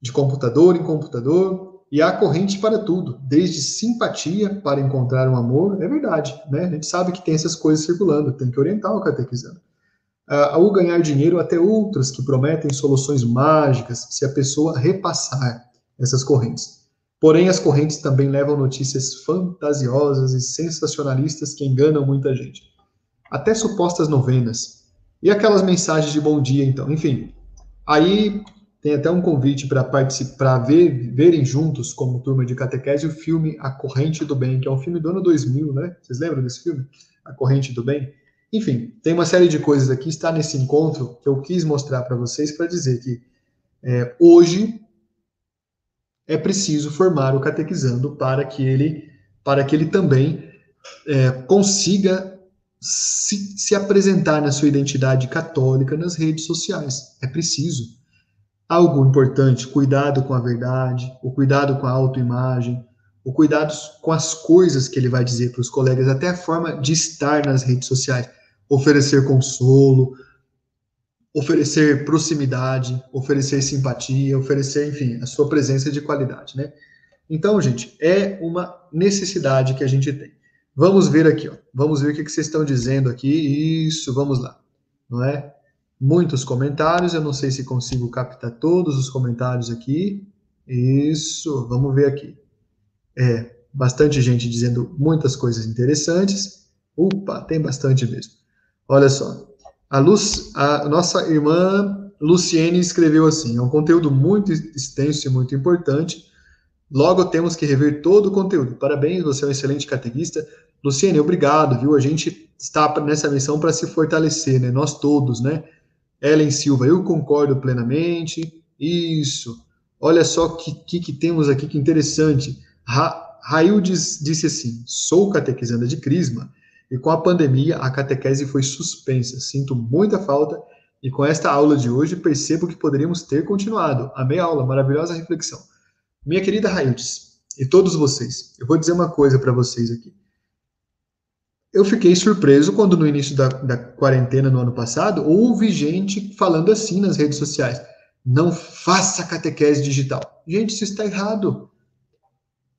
B: de computador em computador, e há corrente para tudo, desde simpatia para encontrar um amor, é verdade, né? A gente sabe que tem essas coisas circulando, tem que orientar o catequizando. Ao ganhar dinheiro, até outras que prometem soluções mágicas se a pessoa repassar essas correntes. Porém, as correntes também levam notícias fantasiosas e sensacionalistas que enganam muita gente. Até supostas novenas. E aquelas mensagens de bom dia, então. Enfim, aí tem até um convite para participar, ver, verem juntos, como turma de catequese, o filme A Corrente do Bem, que é um filme do ano 2000, né? Vocês lembram desse filme? a corrente do bem. Enfim, tem uma série de coisas aqui, está nesse encontro que eu quis mostrar para vocês para dizer que é, hoje é preciso formar o catequizando para que ele, para que ele também é, consiga se, se apresentar na sua identidade católica nas redes sociais. É preciso. Algo importante, cuidado com a verdade, o cuidado com a autoimagem, o cuidado com as coisas que ele vai dizer para os colegas, até a forma de estar nas redes sociais oferecer consolo, oferecer proximidade, oferecer simpatia, oferecer, enfim, a sua presença de qualidade, né? Então, gente, é uma necessidade que a gente tem. Vamos ver aqui, ó. Vamos ver o que, vocês estão dizendo aqui. Isso, vamos lá. Não é? Muitos comentários, eu não sei se consigo captar todos os comentários aqui. Isso, vamos ver aqui. É, bastante gente dizendo muitas coisas interessantes. Opa, tem bastante mesmo. Olha só, a, Luz, a nossa irmã Luciene escreveu assim: é um conteúdo muito extenso e muito importante. Logo temos que rever todo o conteúdo. Parabéns, você é um excelente catequista. Luciene, obrigado, viu? A gente está nessa missão para se fortalecer, né? Nós todos, né? Ellen Silva, eu concordo plenamente. Isso. Olha só o que, que, que, temos aqui, que interessante. Ra diz, disse assim: sou catequizanda de Crisma e com a pandemia, a catequese foi suspensa. Sinto muita falta e com esta aula de hoje percebo que poderíamos ter continuado. Amei a aula, maravilhosa reflexão. Minha querida Raildes e todos vocês, eu vou dizer uma coisa para vocês aqui. Eu fiquei surpreso quando no início da, da quarentena no ano passado houve gente falando assim nas redes sociais. Não faça catequese digital. Gente, isso está errado.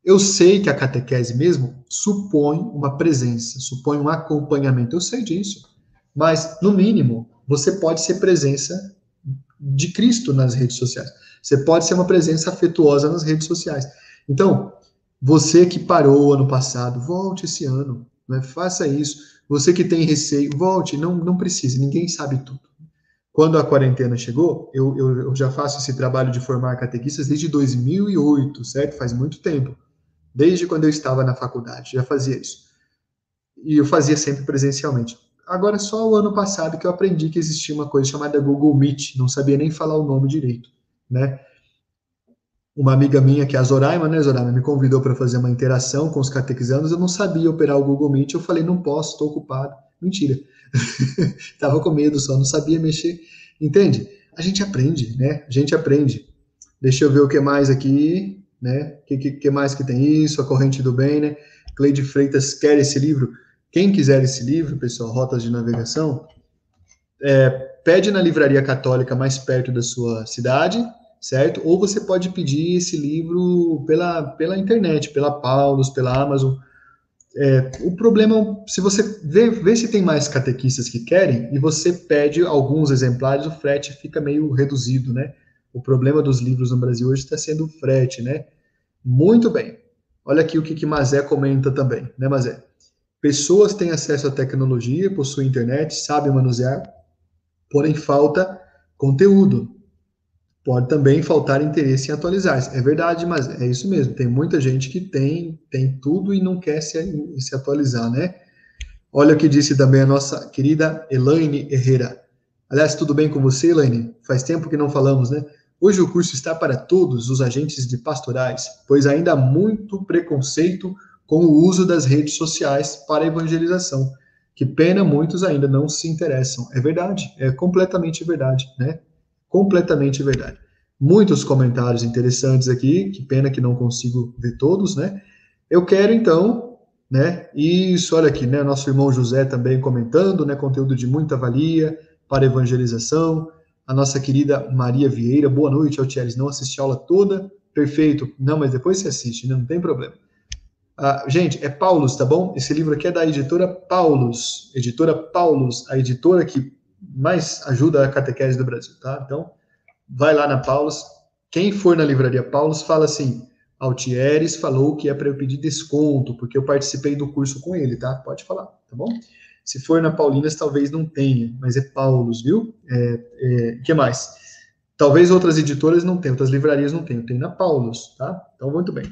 B: Eu sei que a catequese mesmo supõe uma presença, supõe um acompanhamento, eu sei disso. Mas, no mínimo, você pode ser presença de Cristo nas redes sociais. Você pode ser uma presença afetuosa nas redes sociais. Então, você que parou ano passado, volte esse ano, né? faça isso. Você que tem receio, volte, não, não precisa, ninguém sabe tudo. Quando a quarentena chegou, eu, eu, eu já faço esse trabalho de formar catequistas desde 2008, certo? Faz muito tempo desde quando eu estava na faculdade, já fazia isso. E eu fazia sempre presencialmente. Agora, só o ano passado que eu aprendi que existia uma coisa chamada Google Meet, não sabia nem falar o nome direito, né? Uma amiga minha, que é a Zoraima, né, Zoraima, me convidou para fazer uma interação com os catequizandos, eu não sabia operar o Google Meet, eu falei, não posso, estou ocupado. Mentira. Tava com medo só, não sabia mexer. Entende? A gente aprende, né? A gente aprende. Deixa eu ver o que mais aqui né? O que, que, que, mais que tem isso? A Corrente do Bem, né? Cleide Freitas quer esse livro. Quem quiser esse livro, pessoal, Rotas de Navegação, é, pede na livraria católica mais perto da sua cidade, certo? Ou você pode pedir esse livro pela, pela internet, pela Paulus, pela Amazon. É, o problema, se você vê, vê se tem mais catequistas que querem e você pede alguns exemplares, o frete fica meio reduzido, né? O problema dos livros no Brasil hoje está sendo o frete, né? Muito bem. Olha aqui o que, que Mazé comenta também, né, Mazé? Pessoas têm acesso à tecnologia, possuem internet, sabem manusear, porém falta conteúdo. Pode também faltar interesse em atualizar-se. É verdade, mas é isso mesmo. Tem muita gente que tem, tem tudo e não quer se, se atualizar, né? Olha o que disse também a nossa querida Elaine Herrera. Aliás, tudo bem com você, Elaine? Faz tempo que não falamos, né? Hoje o curso está para todos os agentes de pastorais, pois ainda há muito preconceito com o uso das redes sociais para evangelização. Que pena muitos ainda não se interessam. É verdade, é completamente verdade, né? Completamente verdade. Muitos comentários interessantes aqui, que pena que não consigo ver todos, né? Eu quero então, né? Isso, olha aqui, né? Nosso irmão José também comentando, né? Conteúdo de muita valia para evangelização a nossa querida Maria Vieira. Boa noite, Altieres. Não assisti a aula toda? Perfeito. Não, mas depois você assiste, né? não tem problema. Ah, gente, é Paulus, tá bom? Esse livro aqui é da editora Paulus. Editora Paulus, a editora que mais ajuda a catequese do Brasil, tá? Então, vai lá na Paulus. Quem for na livraria Paulus, fala assim, Altieres falou que é para eu pedir desconto, porque eu participei do curso com ele, tá? Pode falar, tá bom? Se for na Paulinas, talvez não tenha, mas é Paulos, viu? É, é, que mais? Talvez outras editoras não tenham, outras livrarias não tenham. Tem na Paulos, tá? Então, muito bem.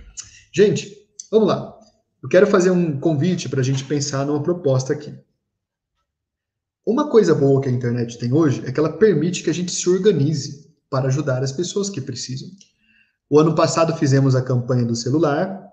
B: Gente, vamos lá. eu quero fazer um convite para a gente pensar numa proposta aqui. Uma coisa boa que a internet tem hoje é que ela permite que a gente se organize para ajudar as pessoas que precisam. O ano passado fizemos a campanha do celular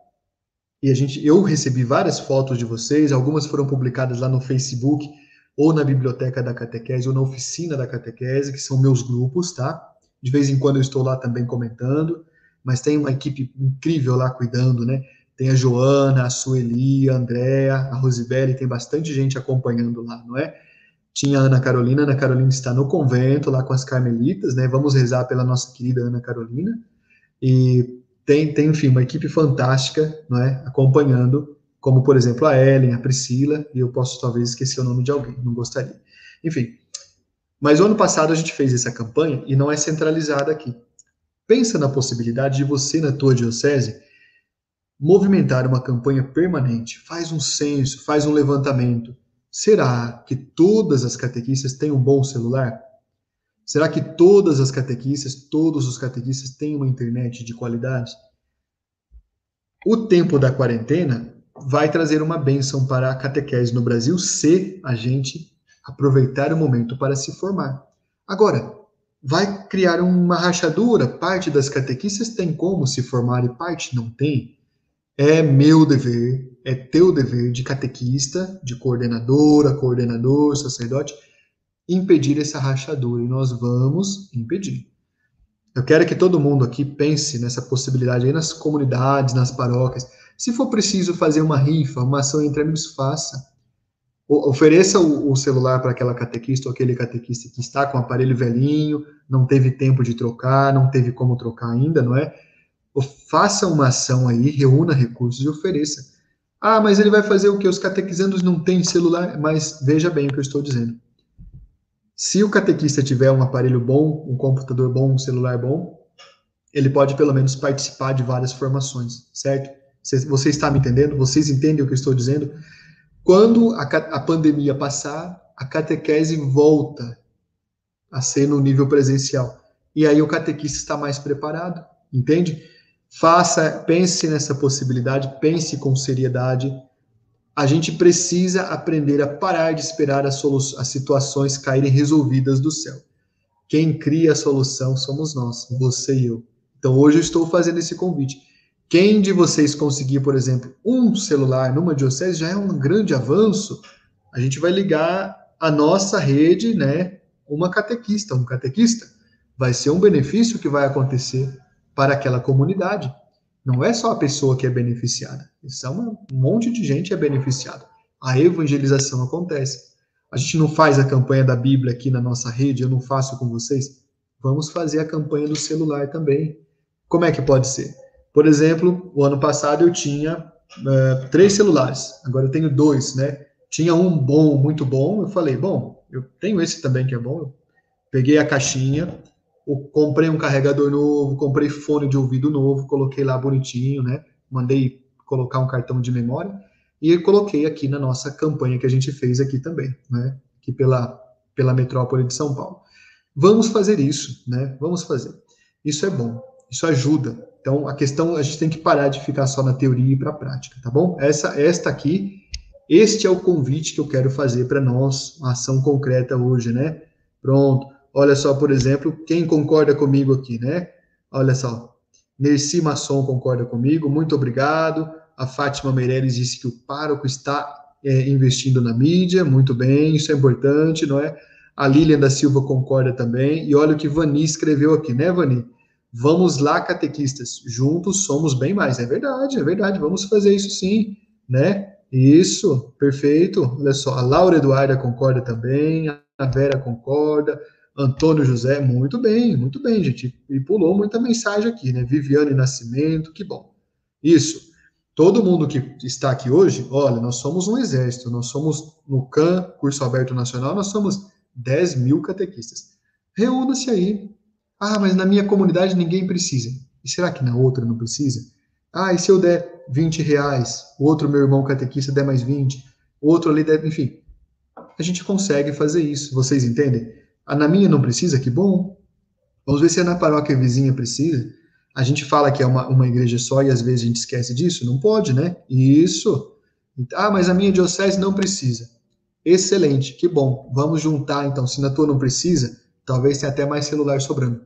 B: e a gente, eu recebi várias fotos de vocês, algumas foram publicadas lá no Facebook ou na biblioteca da catequese ou na oficina da catequese, que são meus grupos, tá? De vez em quando eu estou lá também comentando, mas tem uma equipe incrível lá cuidando, né? Tem a Joana, a Sueli, a Andrea, a Rosibelli, tem bastante gente acompanhando lá, não é? Tinha a Ana Carolina, Ana Carolina está no convento lá com as carmelitas, né? Vamos rezar pela nossa querida Ana Carolina. E tem, tem enfim, uma equipe fantástica, não é? Acompanhando, como por exemplo a Ellen, a Priscila, e eu posso talvez esquecer o nome de alguém, não gostaria. Enfim, mas ano passado a gente fez essa campanha e não é centralizada aqui. Pensa na possibilidade de você, na tua diocese, movimentar uma campanha permanente, faz um censo, faz um levantamento. Será que todas as catequistas têm um bom celular? Será que todas as catequistas, todos os catequistas têm uma internet de qualidade? O tempo da quarentena vai trazer uma bênção para a catequese no Brasil se a gente aproveitar o momento para se formar. Agora, vai criar uma rachadura, parte das catequistas tem como se formar e parte não tem. É meu dever, é teu dever de catequista, de coordenadora, coordenador, sacerdote, impedir essa rachadura. E nós vamos impedir. Eu quero que todo mundo aqui pense nessa possibilidade aí nas comunidades, nas paróquias. Se for preciso fazer uma rifa, uma ação entre amigos, faça. O, ofereça o, o celular para aquela catequista ou aquele catequista que está com o aparelho velhinho, não teve tempo de trocar, não teve como trocar ainda, não é? faça uma ação aí, reúna recursos e ofereça. Ah, mas ele vai fazer o que? Os catequizandos não têm celular, mas veja bem o que eu estou dizendo. Se o catequista tiver um aparelho bom, um computador bom, um celular bom, ele pode pelo menos participar de várias formações, certo? Você está me entendendo? Vocês entendem o que eu estou dizendo? Quando a, a pandemia passar, a catequese volta a ser no nível presencial. E aí o catequista está mais preparado, entende? Faça, pense nessa possibilidade, pense com seriedade. A gente precisa aprender a parar de esperar as, as situações caírem resolvidas do céu. Quem cria a solução somos nós, você e eu. Então hoje eu estou fazendo esse convite. Quem de vocês conseguir, por exemplo, um celular numa diocese já é um grande avanço. A gente vai ligar a nossa rede, né, uma catequista, um catequista. Vai ser um benefício que vai acontecer para aquela comunidade. Não é só a pessoa que é beneficiada, são um monte de gente é beneficiada. A evangelização acontece. A gente não faz a campanha da Bíblia aqui na nossa rede, eu não faço com vocês. Vamos fazer a campanha do celular também. Como é que pode ser? Por exemplo, o ano passado eu tinha uh, três celulares, agora eu tenho dois, né? Tinha um bom, muito bom, eu falei, bom, eu tenho esse também que é bom. Eu peguei a caixinha, comprei um carregador novo, comprei fone de ouvido novo, coloquei lá bonitinho, né? Mandei colocar um cartão de memória e coloquei aqui na nossa campanha que a gente fez aqui também, né? Aqui pela, pela metrópole de São Paulo. Vamos fazer isso, né? Vamos fazer. Isso é bom, isso ajuda. Então, a questão, a gente tem que parar de ficar só na teoria e para a prática, tá bom? Essa, esta aqui, este é o convite que eu quero fazer para nós, ação concreta hoje, né? Pronto. Olha só, por exemplo, quem concorda comigo aqui, né? Olha só. Nerci Masson concorda comigo, muito obrigado. A Fátima Meirelles disse que o pároco está é, investindo na mídia, muito bem, isso é importante, não é? A Lilian da Silva concorda também. E olha o que Vani escreveu aqui, né, Vani? Vamos lá, catequistas, juntos somos bem mais. É verdade, é verdade, vamos fazer isso sim, né? Isso, perfeito. Olha só, a Laura Eduarda concorda também, a Vera concorda, Antônio José, muito bem, muito bem, gente. E pulou muita mensagem aqui, né? Viviane Nascimento, que bom. Isso. Todo mundo que está aqui hoje, olha, nós somos um exército, nós somos no CAN, Curso Aberto Nacional, nós somos 10 mil catequistas. Reúna-se aí. Ah, mas na minha comunidade ninguém precisa. E será que na outra não precisa? Ah, e se eu der 20 reais, o outro meu irmão catequista der mais 20, o outro ali der, enfim. A gente consegue fazer isso, vocês entendem? A na minha não precisa, que bom. Vamos ver se a na paróquia vizinha precisa. A gente fala que é uma, uma igreja só e às vezes a gente esquece disso. Não pode, né? Isso. Ah, mas a minha diocese não precisa. Excelente, que bom. Vamos juntar, então. Se na tua não precisa, talvez tenha até mais celular sobrando.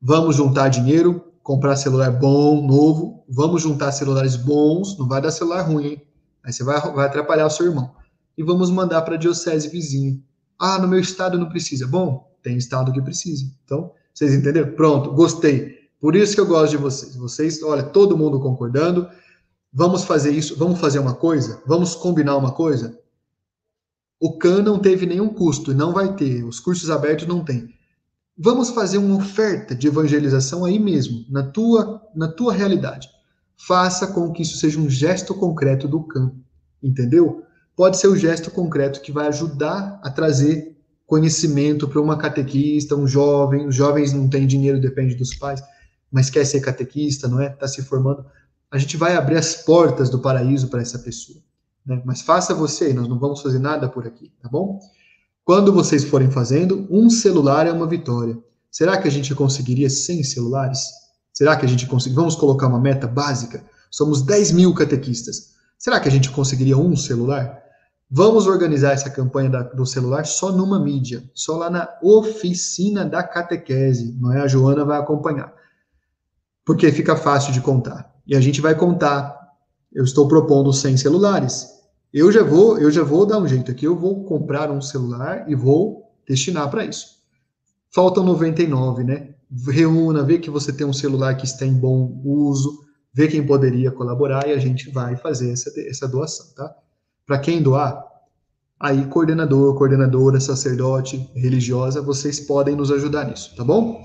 B: Vamos juntar dinheiro, comprar celular bom, novo. Vamos juntar celulares bons. Não vai dar celular ruim, hein? Aí você vai, vai atrapalhar o seu irmão. E vamos mandar para a diocese vizinha. Ah, no meu estado não precisa. Bom, tem estado que precisa. Então, vocês entenderam? Pronto, gostei. Por isso que eu gosto de vocês. Vocês, olha, todo mundo concordando. Vamos fazer isso, vamos fazer uma coisa? Vamos combinar uma coisa? O CAN não teve nenhum custo, não vai ter. Os cursos abertos não tem. Vamos fazer uma oferta de evangelização aí mesmo, na tua, na tua realidade. Faça com que isso seja um gesto concreto do CAN, entendeu? Pode ser o gesto concreto que vai ajudar a trazer conhecimento para uma catequista, um jovem. Os jovens não têm dinheiro, depende dos pais mas quer ser catequista, não é? Está se formando. A gente vai abrir as portas do paraíso para essa pessoa. Né? Mas faça você, nós não vamos fazer nada por aqui, tá bom? Quando vocês forem fazendo, um celular é uma vitória. Será que a gente conseguiria 100 celulares? Será que a gente conseguiria? Vamos colocar uma meta básica? Somos 10 mil catequistas. Será que a gente conseguiria um celular? Vamos organizar essa campanha da, do celular só numa mídia, só lá na oficina da catequese, não é? A Joana vai acompanhar porque fica fácil de contar. E a gente vai contar. Eu estou propondo 100 celulares. Eu já vou, eu já vou dar um jeito aqui, eu vou comprar um celular e vou destinar para isso. Faltam 99, né? Reúna, vê que você tem um celular que está em bom uso, vê quem poderia colaborar e a gente vai fazer essa, essa doação, tá? Para quem doar, aí coordenador, coordenadora, sacerdote, religiosa, vocês podem nos ajudar nisso, tá bom?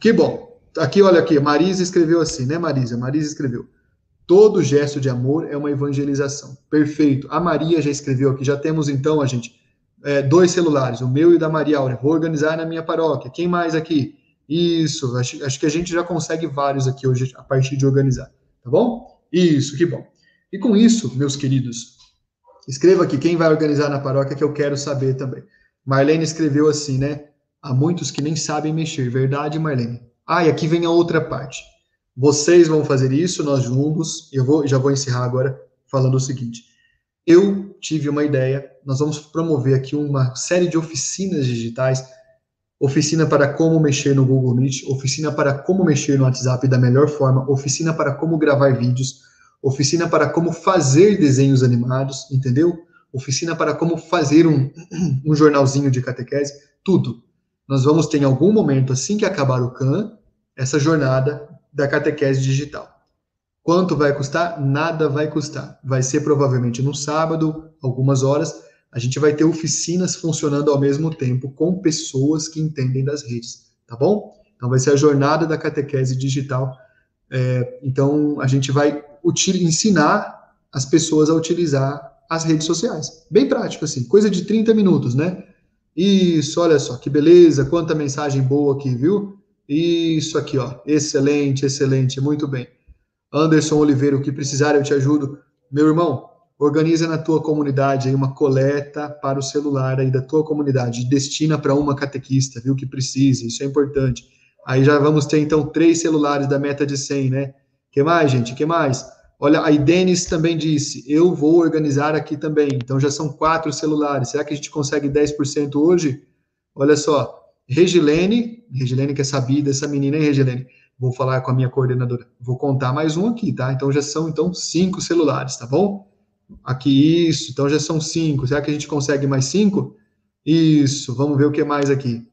B: Que bom. Aqui, olha aqui, Marisa escreveu assim, né, Marisa? Marisa escreveu. Todo gesto de amor é uma evangelização. Perfeito. A Maria já escreveu aqui. Já temos então, a gente, é, dois celulares, o meu e o da Maria Áurea. Vou organizar na minha paróquia. Quem mais aqui? Isso. Acho, acho que a gente já consegue vários aqui hoje a partir de organizar. Tá bom? Isso, que bom. E com isso, meus queridos, escreva aqui quem vai organizar na paróquia que eu quero saber também. Marlene escreveu assim, né? Há muitos que nem sabem mexer. Verdade, Marlene? Ah, e aqui vem a outra parte. Vocês vão fazer isso, nós juntos. Eu vou, já vou encerrar agora falando o seguinte. Eu tive uma ideia. Nós vamos promover aqui uma série de oficinas digitais. Oficina para como mexer no Google Meet, oficina para como mexer no WhatsApp da melhor forma, oficina para como gravar vídeos, oficina para como fazer desenhos animados, entendeu? Oficina para como fazer um, um jornalzinho de catequese, tudo. Nós vamos ter em algum momento, assim que acabar o CAN, essa jornada da catequese digital. Quanto vai custar? Nada vai custar. Vai ser provavelmente no sábado, algumas horas. A gente vai ter oficinas funcionando ao mesmo tempo com pessoas que entendem das redes, tá bom? Então vai ser a jornada da catequese digital. É, então a gente vai ensinar as pessoas a utilizar as redes sociais. Bem prático assim, coisa de 30 minutos, né? Isso, olha só que beleza, quanta mensagem boa aqui, viu? Isso aqui, ó. Excelente, excelente, muito bem. Anderson Oliveira, o que precisar eu te ajudo. Meu irmão, organiza na tua comunidade aí uma coleta para o celular aí da tua comunidade, destina para uma catequista, viu, que precisa, isso é importante. Aí já vamos ter então três celulares da meta de 100, né? Que mais, gente? Que mais? Olha, a Denis também disse, eu vou organizar aqui também. Então já são quatro celulares. Será que a gente consegue 10% hoje? Olha só, Regilene, Regilene que é sabida, essa menina, hein, Regilene? Vou falar com a minha coordenadora. Vou contar mais um aqui, tá? Então já são então cinco celulares, tá bom? Aqui isso, então já são cinco. Será que a gente consegue mais cinco? Isso, vamos ver o que mais aqui.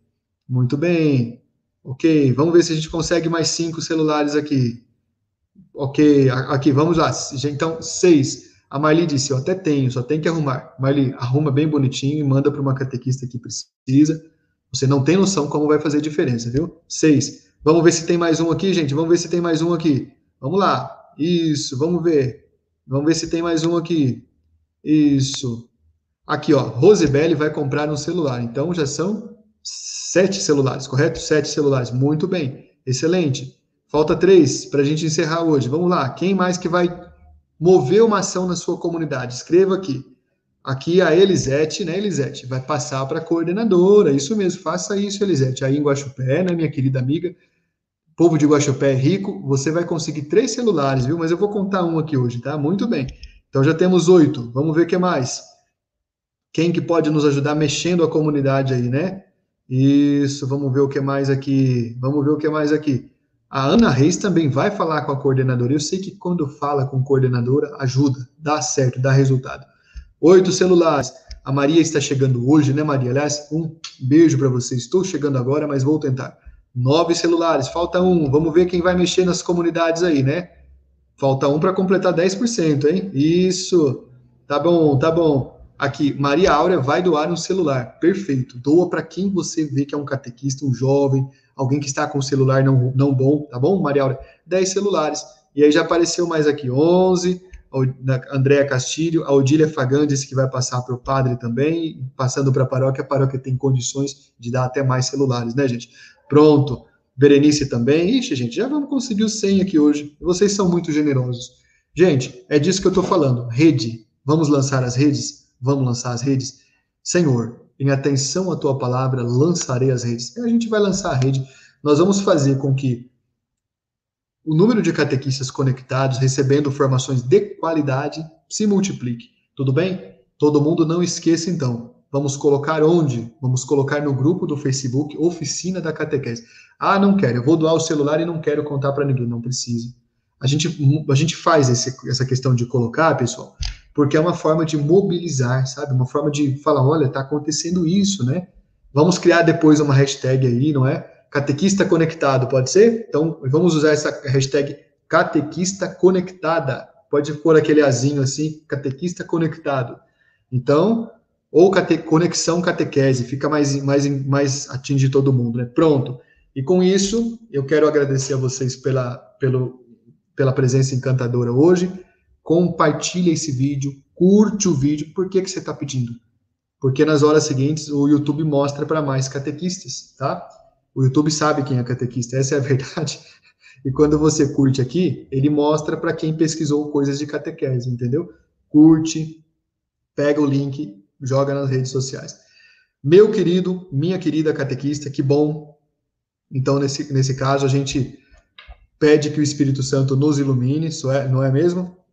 B: Muito bem. Ok, vamos ver se a gente consegue mais cinco celulares aqui. Ok, aqui, vamos lá. Então, seis. A Marli disse, eu até tenho, só tem que arrumar. Marli, arruma bem bonitinho e manda para uma catequista que precisa. Você não tem noção como vai fazer diferença, viu? Seis. Vamos ver se tem mais um aqui, gente. Vamos ver se tem mais um aqui. Vamos lá. Isso, vamos ver. Vamos ver se tem mais um aqui. Isso. Aqui, ó. Rosebelle vai comprar um celular. Então já são sete celulares, correto? Sete celulares. Muito bem. Excelente. Falta três para a gente encerrar hoje. Vamos lá. Quem mais que vai mover uma ação na sua comunidade? Escreva aqui. Aqui a Elisete, né, Elisete, vai passar para a coordenadora, isso mesmo, faça isso, Elisete. Aí em Guaxupé, né, minha querida amiga, povo de Guaxupé é rico, você vai conseguir três celulares, viu? Mas eu vou contar um aqui hoje, tá? Muito bem. Então já temos oito. Vamos ver o que mais. Quem que pode nos ajudar mexendo a comunidade aí, né? Isso, vamos ver o que mais aqui. Vamos ver o que mais aqui. A Ana Reis também vai falar com a coordenadora. Eu sei que quando fala com coordenadora, ajuda, dá certo, dá resultado. Oito celulares. A Maria está chegando hoje, né, Maria? Aliás, um beijo para você. Estou chegando agora, mas vou tentar. Nove celulares, falta um. Vamos ver quem vai mexer nas comunidades aí, né? Falta um para completar 10%, hein? Isso. Tá bom, tá bom. Aqui, Maria Áurea vai doar um celular. Perfeito. Doa para quem você vê que é um catequista, um jovem, alguém que está com o celular não, não bom, tá bom, Maria Áurea? 10 celulares. E aí já apareceu mais aqui 11, a Andréa Castilho, a Odília Fagan disse que vai passar para o padre também, passando para a paróquia, a paróquia tem condições de dar até mais celulares, né, gente? Pronto. Berenice também. Ixi, gente, já vamos conseguir os 100 aqui hoje. Vocês são muito generosos. Gente, é disso que eu estou falando. Rede. Vamos lançar as redes? Vamos lançar as redes? Senhor, em atenção à tua palavra, lançarei as redes. A gente vai lançar a rede. Nós vamos fazer com que o número de catequistas conectados, recebendo formações de qualidade, se multiplique. Tudo bem? Todo mundo não esqueça, então. Vamos colocar onde? Vamos colocar no grupo do Facebook, Oficina da Catequese. Ah, não quero, eu vou doar o celular e não quero contar para ninguém. Não precisa. A gente, a gente faz esse, essa questão de colocar, pessoal, porque é uma forma de mobilizar, sabe? Uma forma de falar, olha, está acontecendo isso, né? Vamos criar depois uma hashtag aí, não é? Catequista conectado, pode ser? Então, vamos usar essa hashtag catequista conectada. Pode pôr aquele azinho assim, catequista conectado. Então, ou cate, conexão catequese, fica mais, mais, mais atingir todo mundo, né? Pronto. E com isso, eu quero agradecer a vocês pela, pelo, pela presença encantadora hoje. Compartilhe esse vídeo, curte o vídeo. Por que, que você está pedindo? Porque nas horas seguintes o YouTube mostra para mais catequistas, tá? O YouTube sabe quem é catequista, essa é a verdade. E quando você curte aqui, ele mostra para quem pesquisou coisas de catequese, entendeu? Curte, pega o link, joga nas redes sociais. Meu querido, minha querida catequista, que bom. Então, nesse, nesse caso, a gente pede que o Espírito Santo nos ilumine, é, não é mesmo?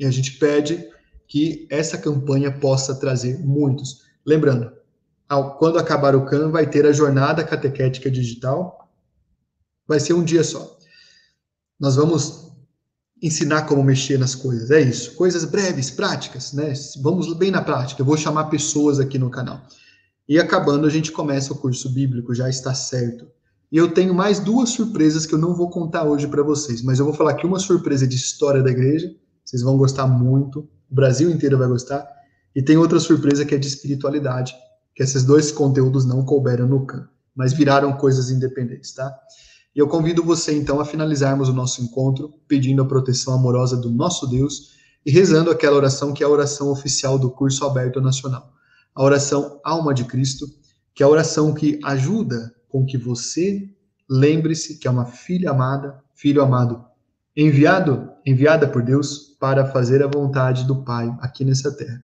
B: E a gente pede que essa campanha possa trazer muitos. Lembrando, quando acabar o CAN, vai ter a jornada catequética digital. Vai ser um dia só. Nós vamos ensinar como mexer nas coisas. É isso. Coisas breves, práticas, né? Vamos bem na prática. Eu vou chamar pessoas aqui no canal. E acabando, a gente começa o curso bíblico, já está certo. E eu tenho mais duas surpresas que eu não vou contar hoje para vocês, mas eu vou falar aqui uma surpresa de história da igreja, vocês vão gostar muito, o Brasil inteiro vai gostar, e tem outra surpresa que é de espiritualidade, que esses dois conteúdos não couberam no CAN, mas viraram coisas independentes, tá? E eu convido você, então, a finalizarmos o nosso encontro pedindo a proteção amorosa do nosso Deus e rezando aquela oração que é a oração oficial do curso aberto nacional. A oração Alma de Cristo, que é a oração que ajuda com que você lembre-se que é uma filha amada, filho amado, enviado, enviada por Deus para fazer a vontade do Pai aqui nessa terra.